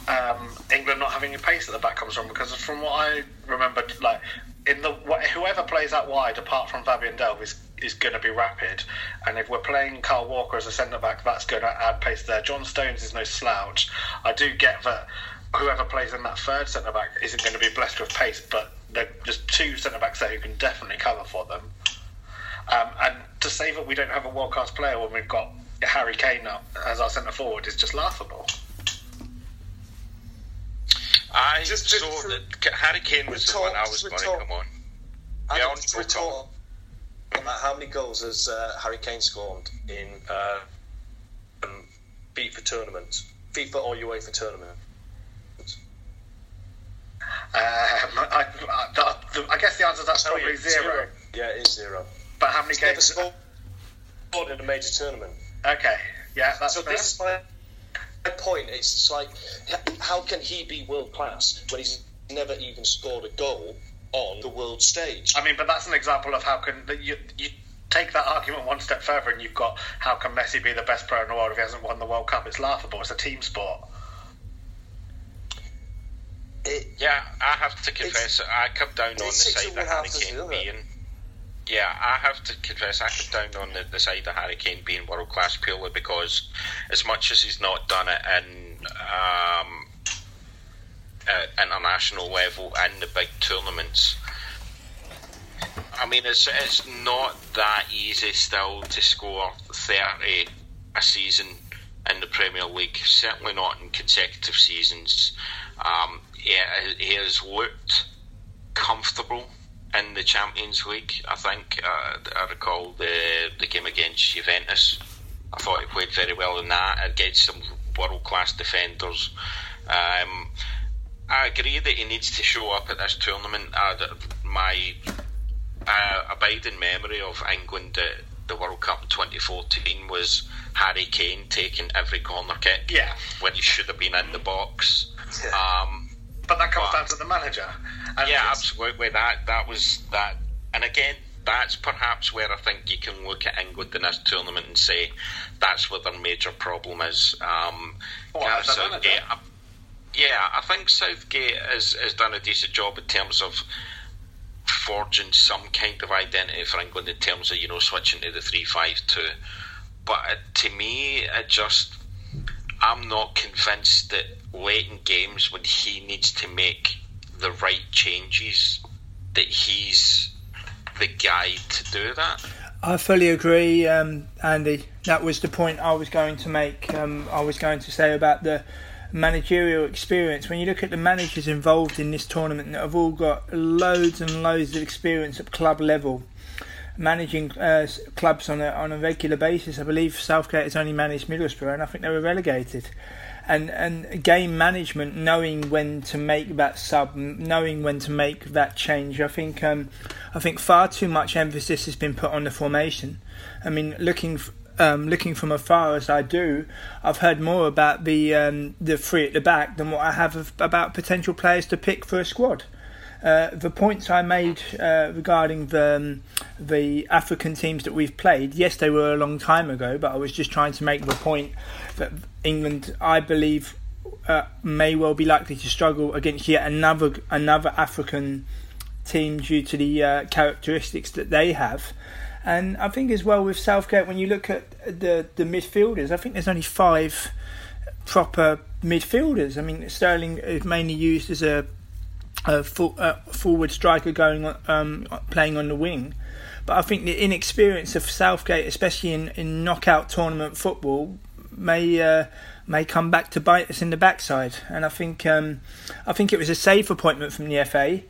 um, England not having a pace at the back comes from because from what I remember, like in the whoever plays out wide apart from Fabian Delph is is going to be rapid. And if we're playing Kyle Walker as a centre back, that's going to add pace there. John Stones is no slouch. I do get that whoever plays in that third centre back isn't going to be blessed with pace, but there's two centre backs there who can definitely cover for them. Um, and to say that we don't have a world class player when we've got Harry Kane as our centre forward is just laughable. I just, saw that Harry Kane was the one I was going to come on. Yeah, on retort, how many goals has uh, Harry Kane scored in uh, um, FIFA tournaments, FIFA or UEFA tournament? Um, I, I, I, guess the answer to that's probably zero. zero. Yeah, it is zero. But how many He's games? Never scored in a major tournament. Okay, yeah, that's so. Fair. This is my, my point. It's like, how can he be world class when he's never even scored a goal on the world stage. I mean, but that's an example of how can you you take that argument one step further, and you've got how can Messi be the best player in the world if he hasn't won the World Cup? It's laughable. It's a team sport. It, yeah, I have to confess, I come down on the side of Harry Kane being. Yeah, I have to confess, I come down on the, the side of Harry Kane being world class purely because, as much as he's not done it in um, at international level and the big tournaments. I mean, it's it's not that easy still to score thirty a season in the Premier League. Certainly not in consecutive seasons. Um, yeah, he has looked comfortable in the Champions League. I think uh, I recall the the game against Juventus. I thought he played very well in that against some world class defenders. Um, I agree that he needs to show up at this tournament. Uh, my uh, abiding memory of England at the World Cup 2014 was Harry Kane taking every corner kick yeah. when he should have been in the box. Um, but that comes but, down to the manager. yeah, absolutely. That that was that, and again, that's perhaps where I think you can look at England in this tournament and say that's where their major problem is. Um, oh, Yeah, I think Southgate has, has done a decent job in terms of forging some kind of identity for England in terms of you know switching to the three five two. But to me, it just I'm not convinced that late in games when he needs to make the right changes that he's the guy to do that. I fully agree, um, Andy. That was the point I was going to make. Um, I was going to say about the managerial experience. When you look at the managers involved in this tournament, that have all got loads and loads of experience at club level, managing uh, clubs on a on a regular basis. I believe Southgate has only managed Middlesbrough, and I think they were relegated. And and game management, knowing when to make that sub, knowing when to make that change. I think um, I think far too much emphasis has been put on the formation. I mean, looking um, looking from afar as I do, I've heard more about the um, the three at the back than what I have of, about potential players to pick for a squad. Uh, the points I made uh, regarding the um, the African teams that we've played, yes, they were a long time ago, but I was just trying to make the point that England, I believe, uh, may well be likely to struggle against yet another another African team due to the uh, characteristics that they have. And I think as well with Southgate, when you look at the the midfielders, I think there's only five proper midfielders. I mean, Sterling is mainly used as a, a, a forward striker going um, playing on the wing. But I think the inexperience of Southgate, especially in, in knockout tournament football, may uh, may come back to bite us in the backside. And I think um, I think it was a safe appointment from the FA.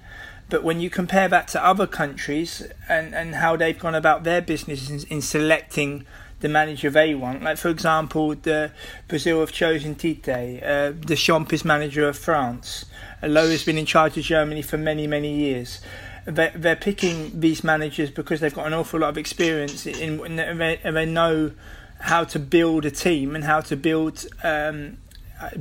But when you compare that to other countries and, and how they've gone about their business in, in selecting the manager they want, like for example, the Brazil have chosen Tite, uh, Deschamps is manager of France, Löw has been in charge of Germany for many many years. They're, they're picking these managers because they've got an awful lot of experience in, in they, they know how to build a team and how to build um,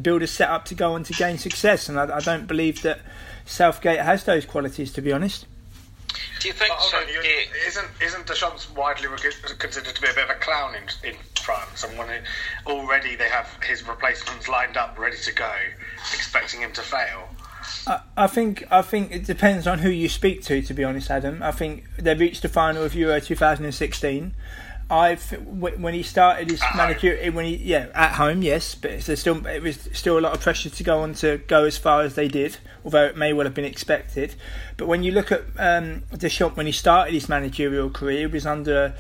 build a setup to go on to gain success. And I, I don't believe that Southgate has those qualities, to be honest. Do you think But hold on, you- isn't isn't Deschamps widely considered to be a bit of a clown in, in France? And when it, already they have his replacements lined up, ready to go, expecting him to fail. I, I think I think it depends on who you speak to. To be honest, Adam, I think they reached the final of Euro 2016. I when he started his At manager when he yeah at home yes, but there's still it was still a lot of pressure to go on to go as far as they did, although it may well have been expected. But when you look at um, Deschamps when he started his managerial career, it was under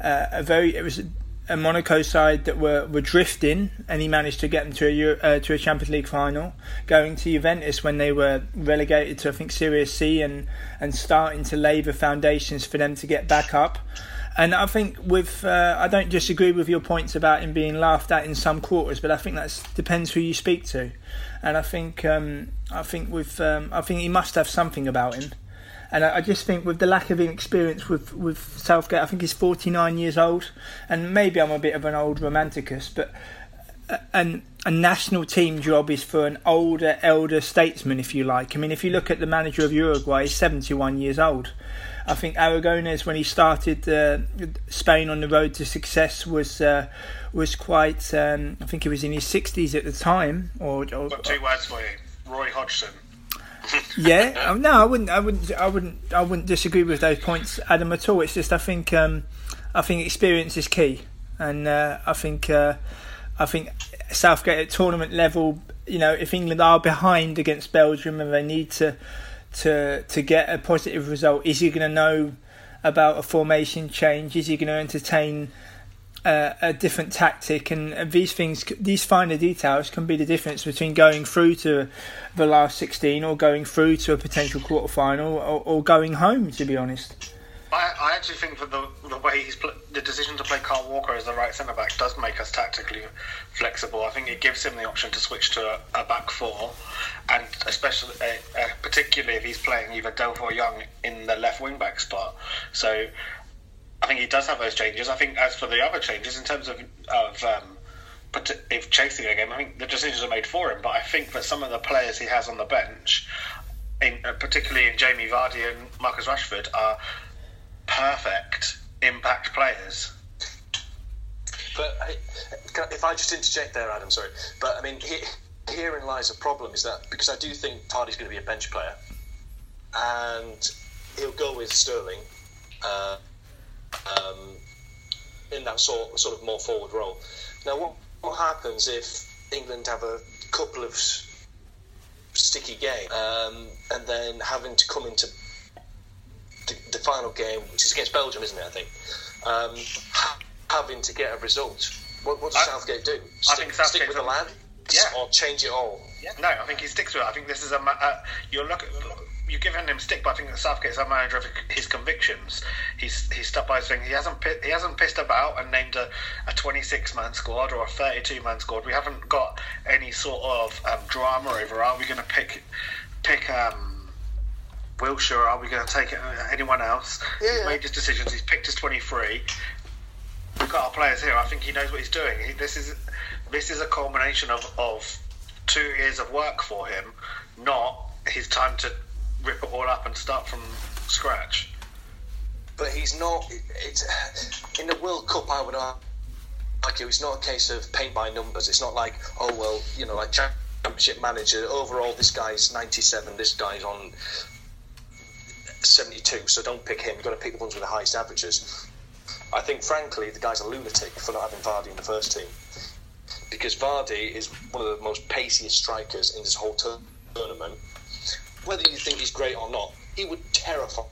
uh, a very it was a Monaco side that were, were drifting, and he managed to get them to a Euro, uh, to a Champions League final. Going to Juventus when they were relegated to I think Serie C, and and starting to lay the foundations for them to get back up. And I think with uh, I don't disagree with your points about him being laughed at in some quarters, but I think that depends who you speak to. And I think um, I think with um, I think he must have something about him. And I, I just think with the lack of experience with with Southgate, I think he's 49 years old, and maybe I'm a bit of an old romanticus, but a, an, a national team job is for an older, elder statesman, if you like. I mean, if you look at the manager of Uruguay, he's 71 years old. I think Aragonés, when he started uh, Spain on the road to success, was uh, was quite. Um, I think he was in his 60s at the time. Or, or Got two words for you: Roy Hodgson. yeah, um, no, I wouldn't, I wouldn't, I wouldn't, I wouldn't disagree with those points, Adam, at all. It's just I think, um, I think experience is key, and uh, I think, uh, I think Southgate at tournament level, you know, if England are behind against Belgium and they need to, to, to get a positive result, is he going to know about a formation change? Is he going to entertain? uh, a different tactic, and, these things, these finer details, can be the difference between going through to the last sixteen or going through to a potential quarter final or, or going home. To be honest, I, I actually think that the the way he's pl- the decision to play Kyle Walker as the right centre back does make us tactically flexible. I think it gives him the option to switch to a, a back four, and especially uh, uh, particularly if he's playing either Delph or Young in the left wing back spot. So I think he does have those changes. I think as for the other changes in terms of of um, if chasing a game, I think the decisions are made for him. But I think that some of the players he has on the bench, in, uh, particularly in Jamie Vardy and Marcus Rashford, are perfect impact players. But if I just interject there, Adam, sorry. But I mean, he, herein lies a problem is that because I do think Vardy's going to be a bench player, and he'll go with Sterling uh, um, in that sort sort of more forward role. Now, what what happens if England have a couple of sticky games um, and then having to come into the, final game, which is against Belgium, isn't it? I think um, ha- having to get a result. What, what does I, Southgate do? Stick, I think Southgate stick with the lad, yeah. or change it all. Yeah. No, I think he sticks with it. I think this is a. Uh, you're look, you're giving him stick, but I think that Southgate's a manager of his convictions. He's he's stuck by saying he hasn't he hasn't pissed about and named a, a 26 man squad or a 32 man squad. We haven't got any sort of um, drama over. Are we going to pick pick um, Wilshere? Are we going to take uh, anyone else? Yeah, He's made his decisions. He's picked his 23. We've got our players here. I think he knows what he's doing. He, this is this is a culmination of, of two years of work for him, not his time to rip it all up and start from scratch. But he's not. It's in the World Cup. I would argue it's not a case of paint by numbers. It's not like oh well, you know, like championship manager. Overall, this guy's ninety-seven. This guy's on seventy-two. So don't pick him. You've got to pick the ones with the highest averages. I think, frankly, the guy's a lunatic for not having Vardy in the first team because Vardy is one of the most paciest strikers in this whole tournament whether you think he's great or not, he would terrify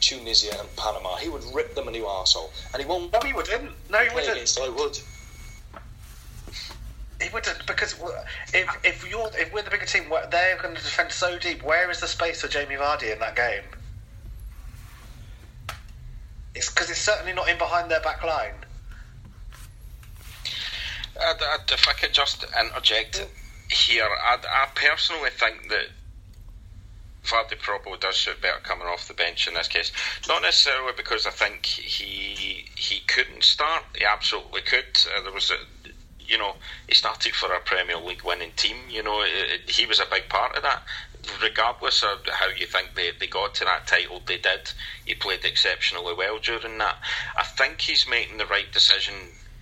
Tunisia and Panama. He would rip them a new arsehole. And he won't. No, he wouldn't. No, he wouldn't. Against, I would. He wouldn't because if if you're if we're the bigger team, they're going to defend so deep. Where is the space for Jamie Vardy in that game? It's because it's certainly not in behind their back line. if I could just interject here, I, I personally think that Vardy probably does suit better coming off the bench in this case. Not necessarily because I think he he couldn't start. He absolutely could. Uh, there was a, you know, he started for a Premier League winning team. You know, it, it, he was a big part of that. Regardless of how you think they, they got to that title, they did. He played exceptionally well during that. I think he's making the right decision.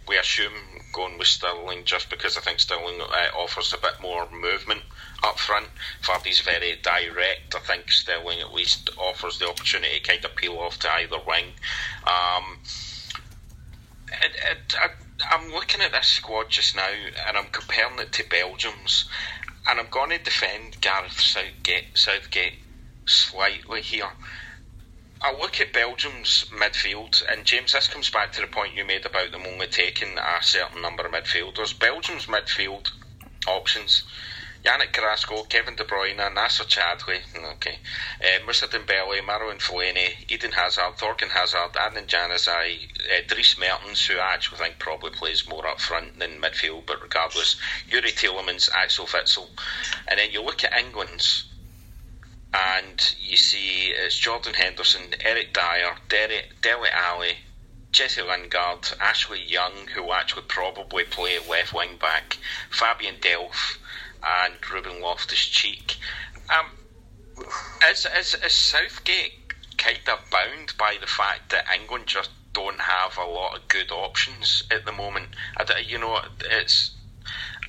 We assume going with Sterling just because I think Sterling uh, offers a bit more movement up front. Vardy's very direct. I think Sterling at least offers the opportunity to kind of peel off to either wing. Um, it, it, I, I'm looking at this squad just now and I'm comparing it to Belgium's, and I'm going to defend Gareth Southgate, Southgate slightly here. I look at Belgium's midfield, and James, this comes back to the point you made about them only taking a certain number of midfielders. Belgium's midfield options Yannick Carrasco, Kevin De Bruyne, Nacer Chadli, okay, uh, Moussa Dembele, Marouane Fellaini, Eden Hazard, Thorgan Hazard, Adnan Januzaj, uh, Dries Mertens, who I actually think probably plays more up front than midfield, but regardless, Youri Tielemans, Axel Witsel. And then you look at England's and you see it's Jordan Henderson, Eric Dier, Derek, Dele Alli, Jesse Lingard, Ashley Young, who actually probably play left wing back, Fabian Delph, and Ruben Loftus Cheek. Um, is, is, is Southgate kind of bound by the fact that England just don't have a lot of good options at the moment? I, you know, it's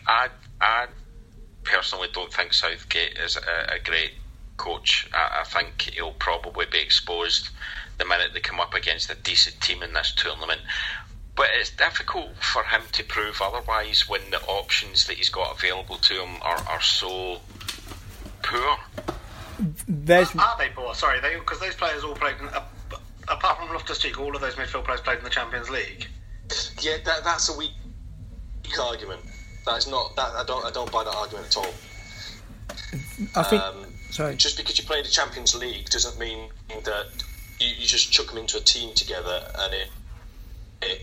I I personally don't think Southgate is a, a great coach. I, I, think he'll probably be exposed the minute they come up against a decent team in this tournament. But it's difficult for him to prove otherwise when the options that he's got available to him are, are so poor. There's... Are they poor? Sorry, because those players all played. In, uh, apart from Loftus Cheek, all of those midfield players played in the Champions League. Yeah, that, that's a weak, weak argument. That's not. That I don't. I don't buy that argument at all. I think. Um, sorry. Just because you play in the Champions League doesn't mean that you, you just chuck them into a team together and it, it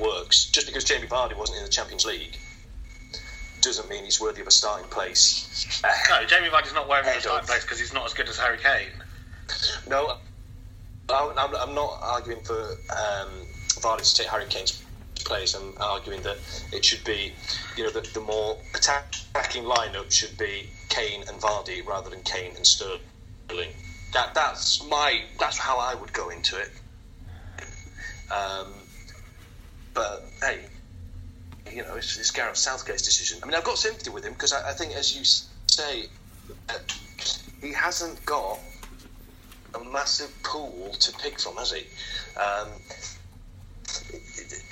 works. Just because Jamie Vardy wasn't in the Champions League doesn't mean he's worthy of a starting place. no, Jamie Vardy's not worthy of a starting place because he's not as good as Harry Kane. No, I'm, I'm not arguing for um, Vardy to take Harry Kane's place. I'm arguing that it should be, you know, the, the more attacking lineup should be Kane and Vardy rather than Kane and Sterling. That that's my that's how I would go into it. Um, but hey, you know, it's, it's Gareth Southgate's decision. I mean, I've got sympathy with him because I, I think, as you say, uh, he hasn't got a massive pool to pick from, has he? Um,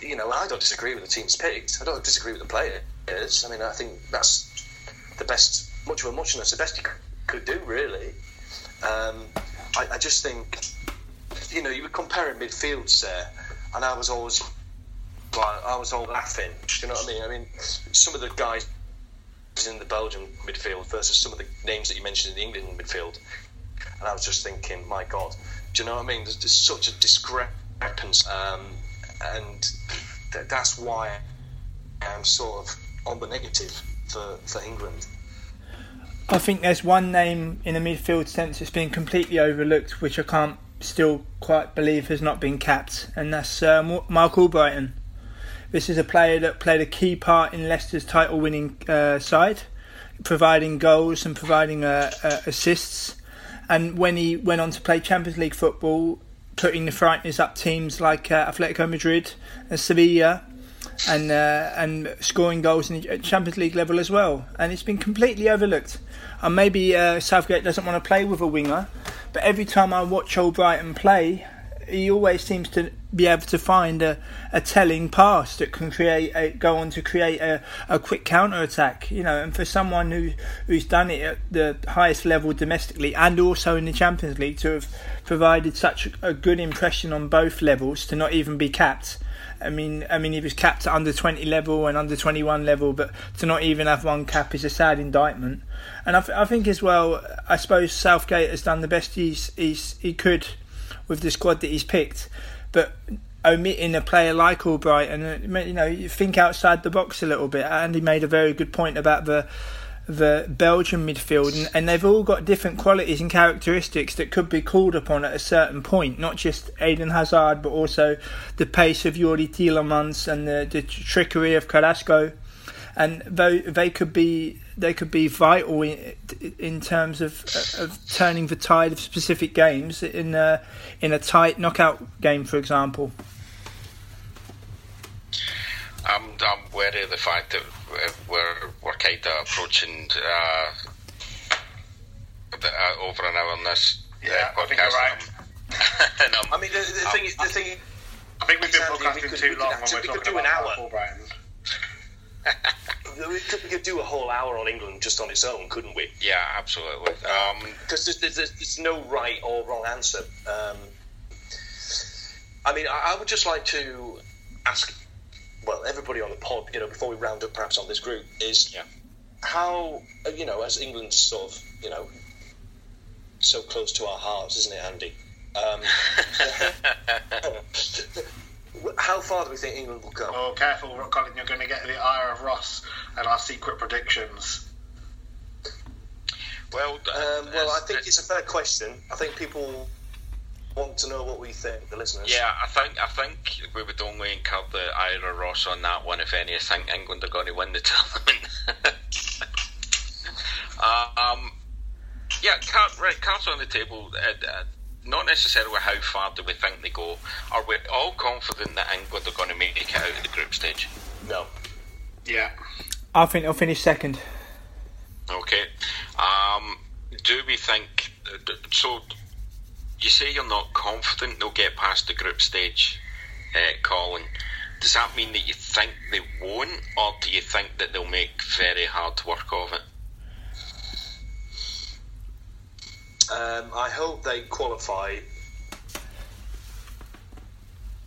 you know, I don't disagree with the teams picked. I don't disagree with the players. I mean, I think that's the best, much of a muchness, the best he could do, really. Um, I, I, just think, you know, you were comparing midfields there, and I was always, I was all laughing. Do you know what I mean? I mean, some of the guys in the Belgian midfield versus some of the names that you mentioned in the England midfield, and I was just thinking, my God, do you know what I mean? There's, there's such a discrepancy, um, and th- that's why I'm sort of on the negative for, for England. I think there's one name in the midfield sense that's been completely overlooked, which I can't still quite believe has not been capped, and that's uh, Marc Albrighton. This is a player that played a key part in Leicester's title winning uh, side, providing goals and providing uh, uh, assists. And when he went on to play Champions League football, putting the frighteners up teams like uh, Atletico Madrid and Sevilla, and uh, and scoring goals in the Champions League level as well. And it's been completely overlooked. And maybe uh, Southgate doesn't want to play with a winger, but every time I watch Albrighton play, he always seems to be able to find a, a telling pass that can create a, go on to create a, a quick counter attack. You know, and for someone who who's done it at the highest level domestically and also in the Champions League to have provided such a good impression on both levels to not even be capped. I mean, I mean, he was capped at under twenty level and under twenty one level, but to not even have one cap is a sad indictment. And I, th- I think as well, I suppose Southgate has done the best he's, he's he could with the squad that he's picked, but omitting a player like Albrighton uh, you know, you think outside the box a little bit. Andy made a very good point about the the Belgian midfield, and, and, they've all got different qualities and characteristics that could be called upon at a certain point. Not just Eden Hazard, but also the pace of Youri Tielemans and the, the trickery of Carrasco, and they they could be they could be vital in, in terms of of turning the tide of specific games in a, in a tight knockout game, for example. I'm, I'm wary of the fact that we're we're kind of approaching uh, uh, over an hour on this uh, yeah, uh, podcast. I think right. I mean, the, the thing, is, the thing. I think we've been podcasting we too long when we're talking do an hour. we, could, we could do a whole hour on England just on its own, couldn't we? Yeah, absolutely. Because um, there's, there's, there's, no right or wrong answer. Um, I mean, I, I would just like to ask well, everybody on the pod, you know, before we round up perhaps on this group, is yeah. how, you know, as England's sort of, you know, so close to our hearts, isn't it, Andy? Um, how far do we think England will go? Oh, careful, Colin, you're going to get the ire of Ross and our secret predictions. Well, um, well, I think it's a fair question. I think people want to know what we think, the listeners. Yeah, I think I think we would only incur the Ira Ross on that one if any. I think England are going to win the tournament. um, yeah, count right, cards on the table. Uh, uh, not necessarily how far do we think they go. Are we all confident that England are going to make it out of the group stage? No. Yeah. I think they'll finish second. Okay. Um, do we think so? you say you're not confident they'll get past the group stage, uh, Colin. Does that mean that you think they won't, or do you think that they'll make very hard work of it? Um, I hope they qualify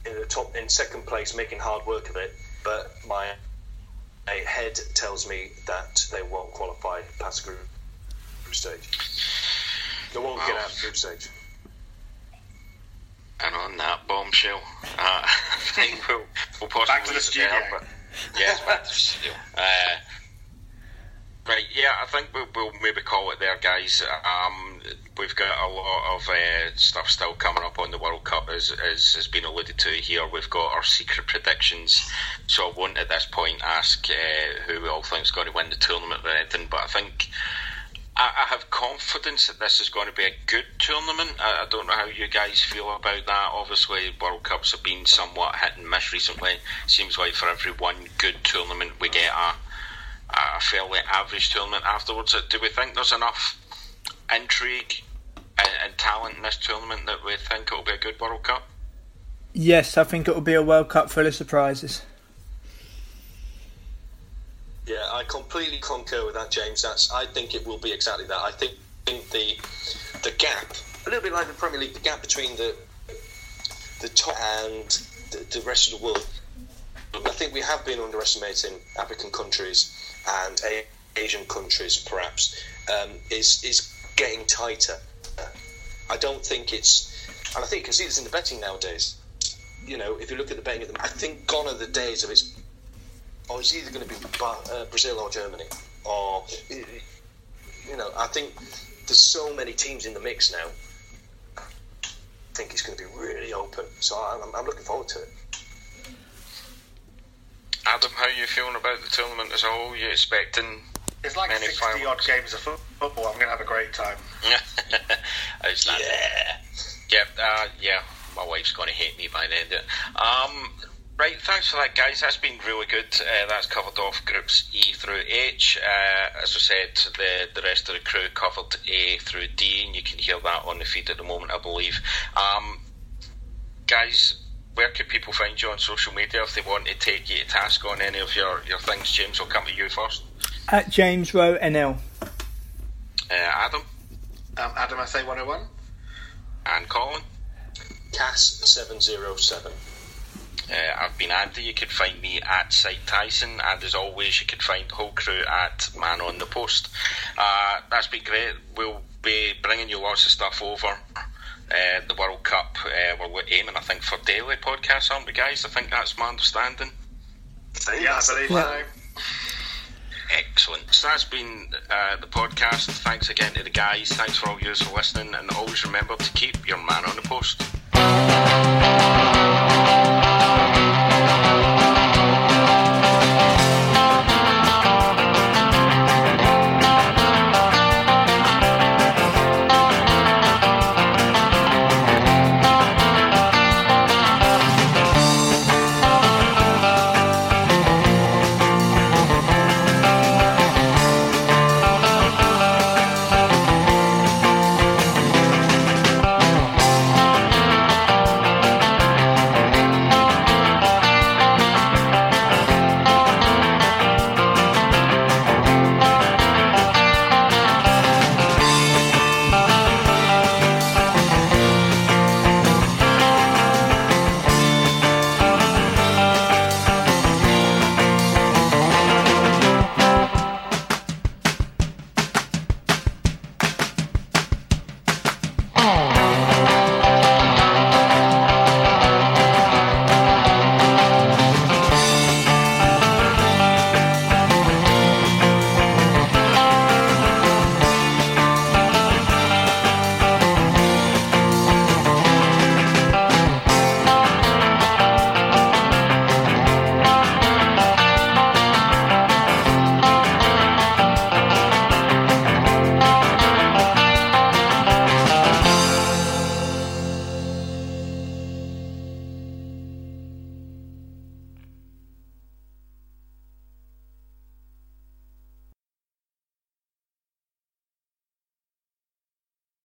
in the top, in second place, making hard work of it. But my, my head tells me that they won't qualify past group, group stage. They won't get out of group stage. And on that bombshell, uh, I think we'll, we'll possibly back to the studio. There, but yes, back to the studio. Uh, right, yeah, I think we'll, we'll, maybe call it there, guys. Um, we've got a lot of uh, stuff still coming up on the World Cup, as, as has been alluded to here. We've got our secret predictions, so I won't at this point ask uh, who we all think is going to win the tournament or anything, but I think I, I, have confidence that this is going to be a good tournament. I, I, don't know how you guys feel about that. Obviously, World Cups have been somewhat hit and miss recently. Seems like for every one good tournament, we get a, a fairly average tournament afterwards. Uh, do we think there's enough intrigue and, and talent in this tournament that we think it'll be a good World Cup? Yes, I think it'll be a World Cup full of surprises. Yeah, I completely concur with that, James. That's I think it will be exactly that. I think, think the the gap, a little bit like the Premier League, the gap between the the top and the, the rest of the world. I think we have been underestimating African countries and Asian countries, perhaps, um, is is getting tighter. I don't think it's, and I think you can see this in the betting nowadays. You know, if you look at the betting, I think gone are the days of it's or it's either going to be uh, Brazil or Germany, or you know, I think there's so many teams in the mix now. I think it's going to be really open, so I'm, I'm looking forward to it. Adam, how are you feeling about the tournament as a whole? You expecting? It's like sixty fireworks? odd games of football. I'm going to have a great time. yeah, yeah, uh, yeah. My wife's going to hate me by the end then. Um, Right, thanks for that, guys. That's been really good. Uh, that's covered off groups E through H. Uh, as I said, the the rest of the crew covered A through D, and you can hear that on the feed at the moment, I believe. Um, guys, where could people find you on social media if they want to take you to task on any of your, your things? James, I'll come to you first. At James Rowe NL. Uh, Adam. Um, Adam SA 101. And Colin. Cass 707. Uh, I've been Andy. You can find me at Site Tyson, and as always, you can find the whole crew at Man on the Post. Uh, that's been great. We'll be bringing you lots of stuff over. Uh, the World Cup, uh, we're aiming, I think, for daily podcasts, aren't we, guys? I think that's my understanding. Yeah, I believe so. Excellent. So that's been uh, the podcast. Thanks again to the guys. Thanks for all you for listening, and always remember to keep your man on the post.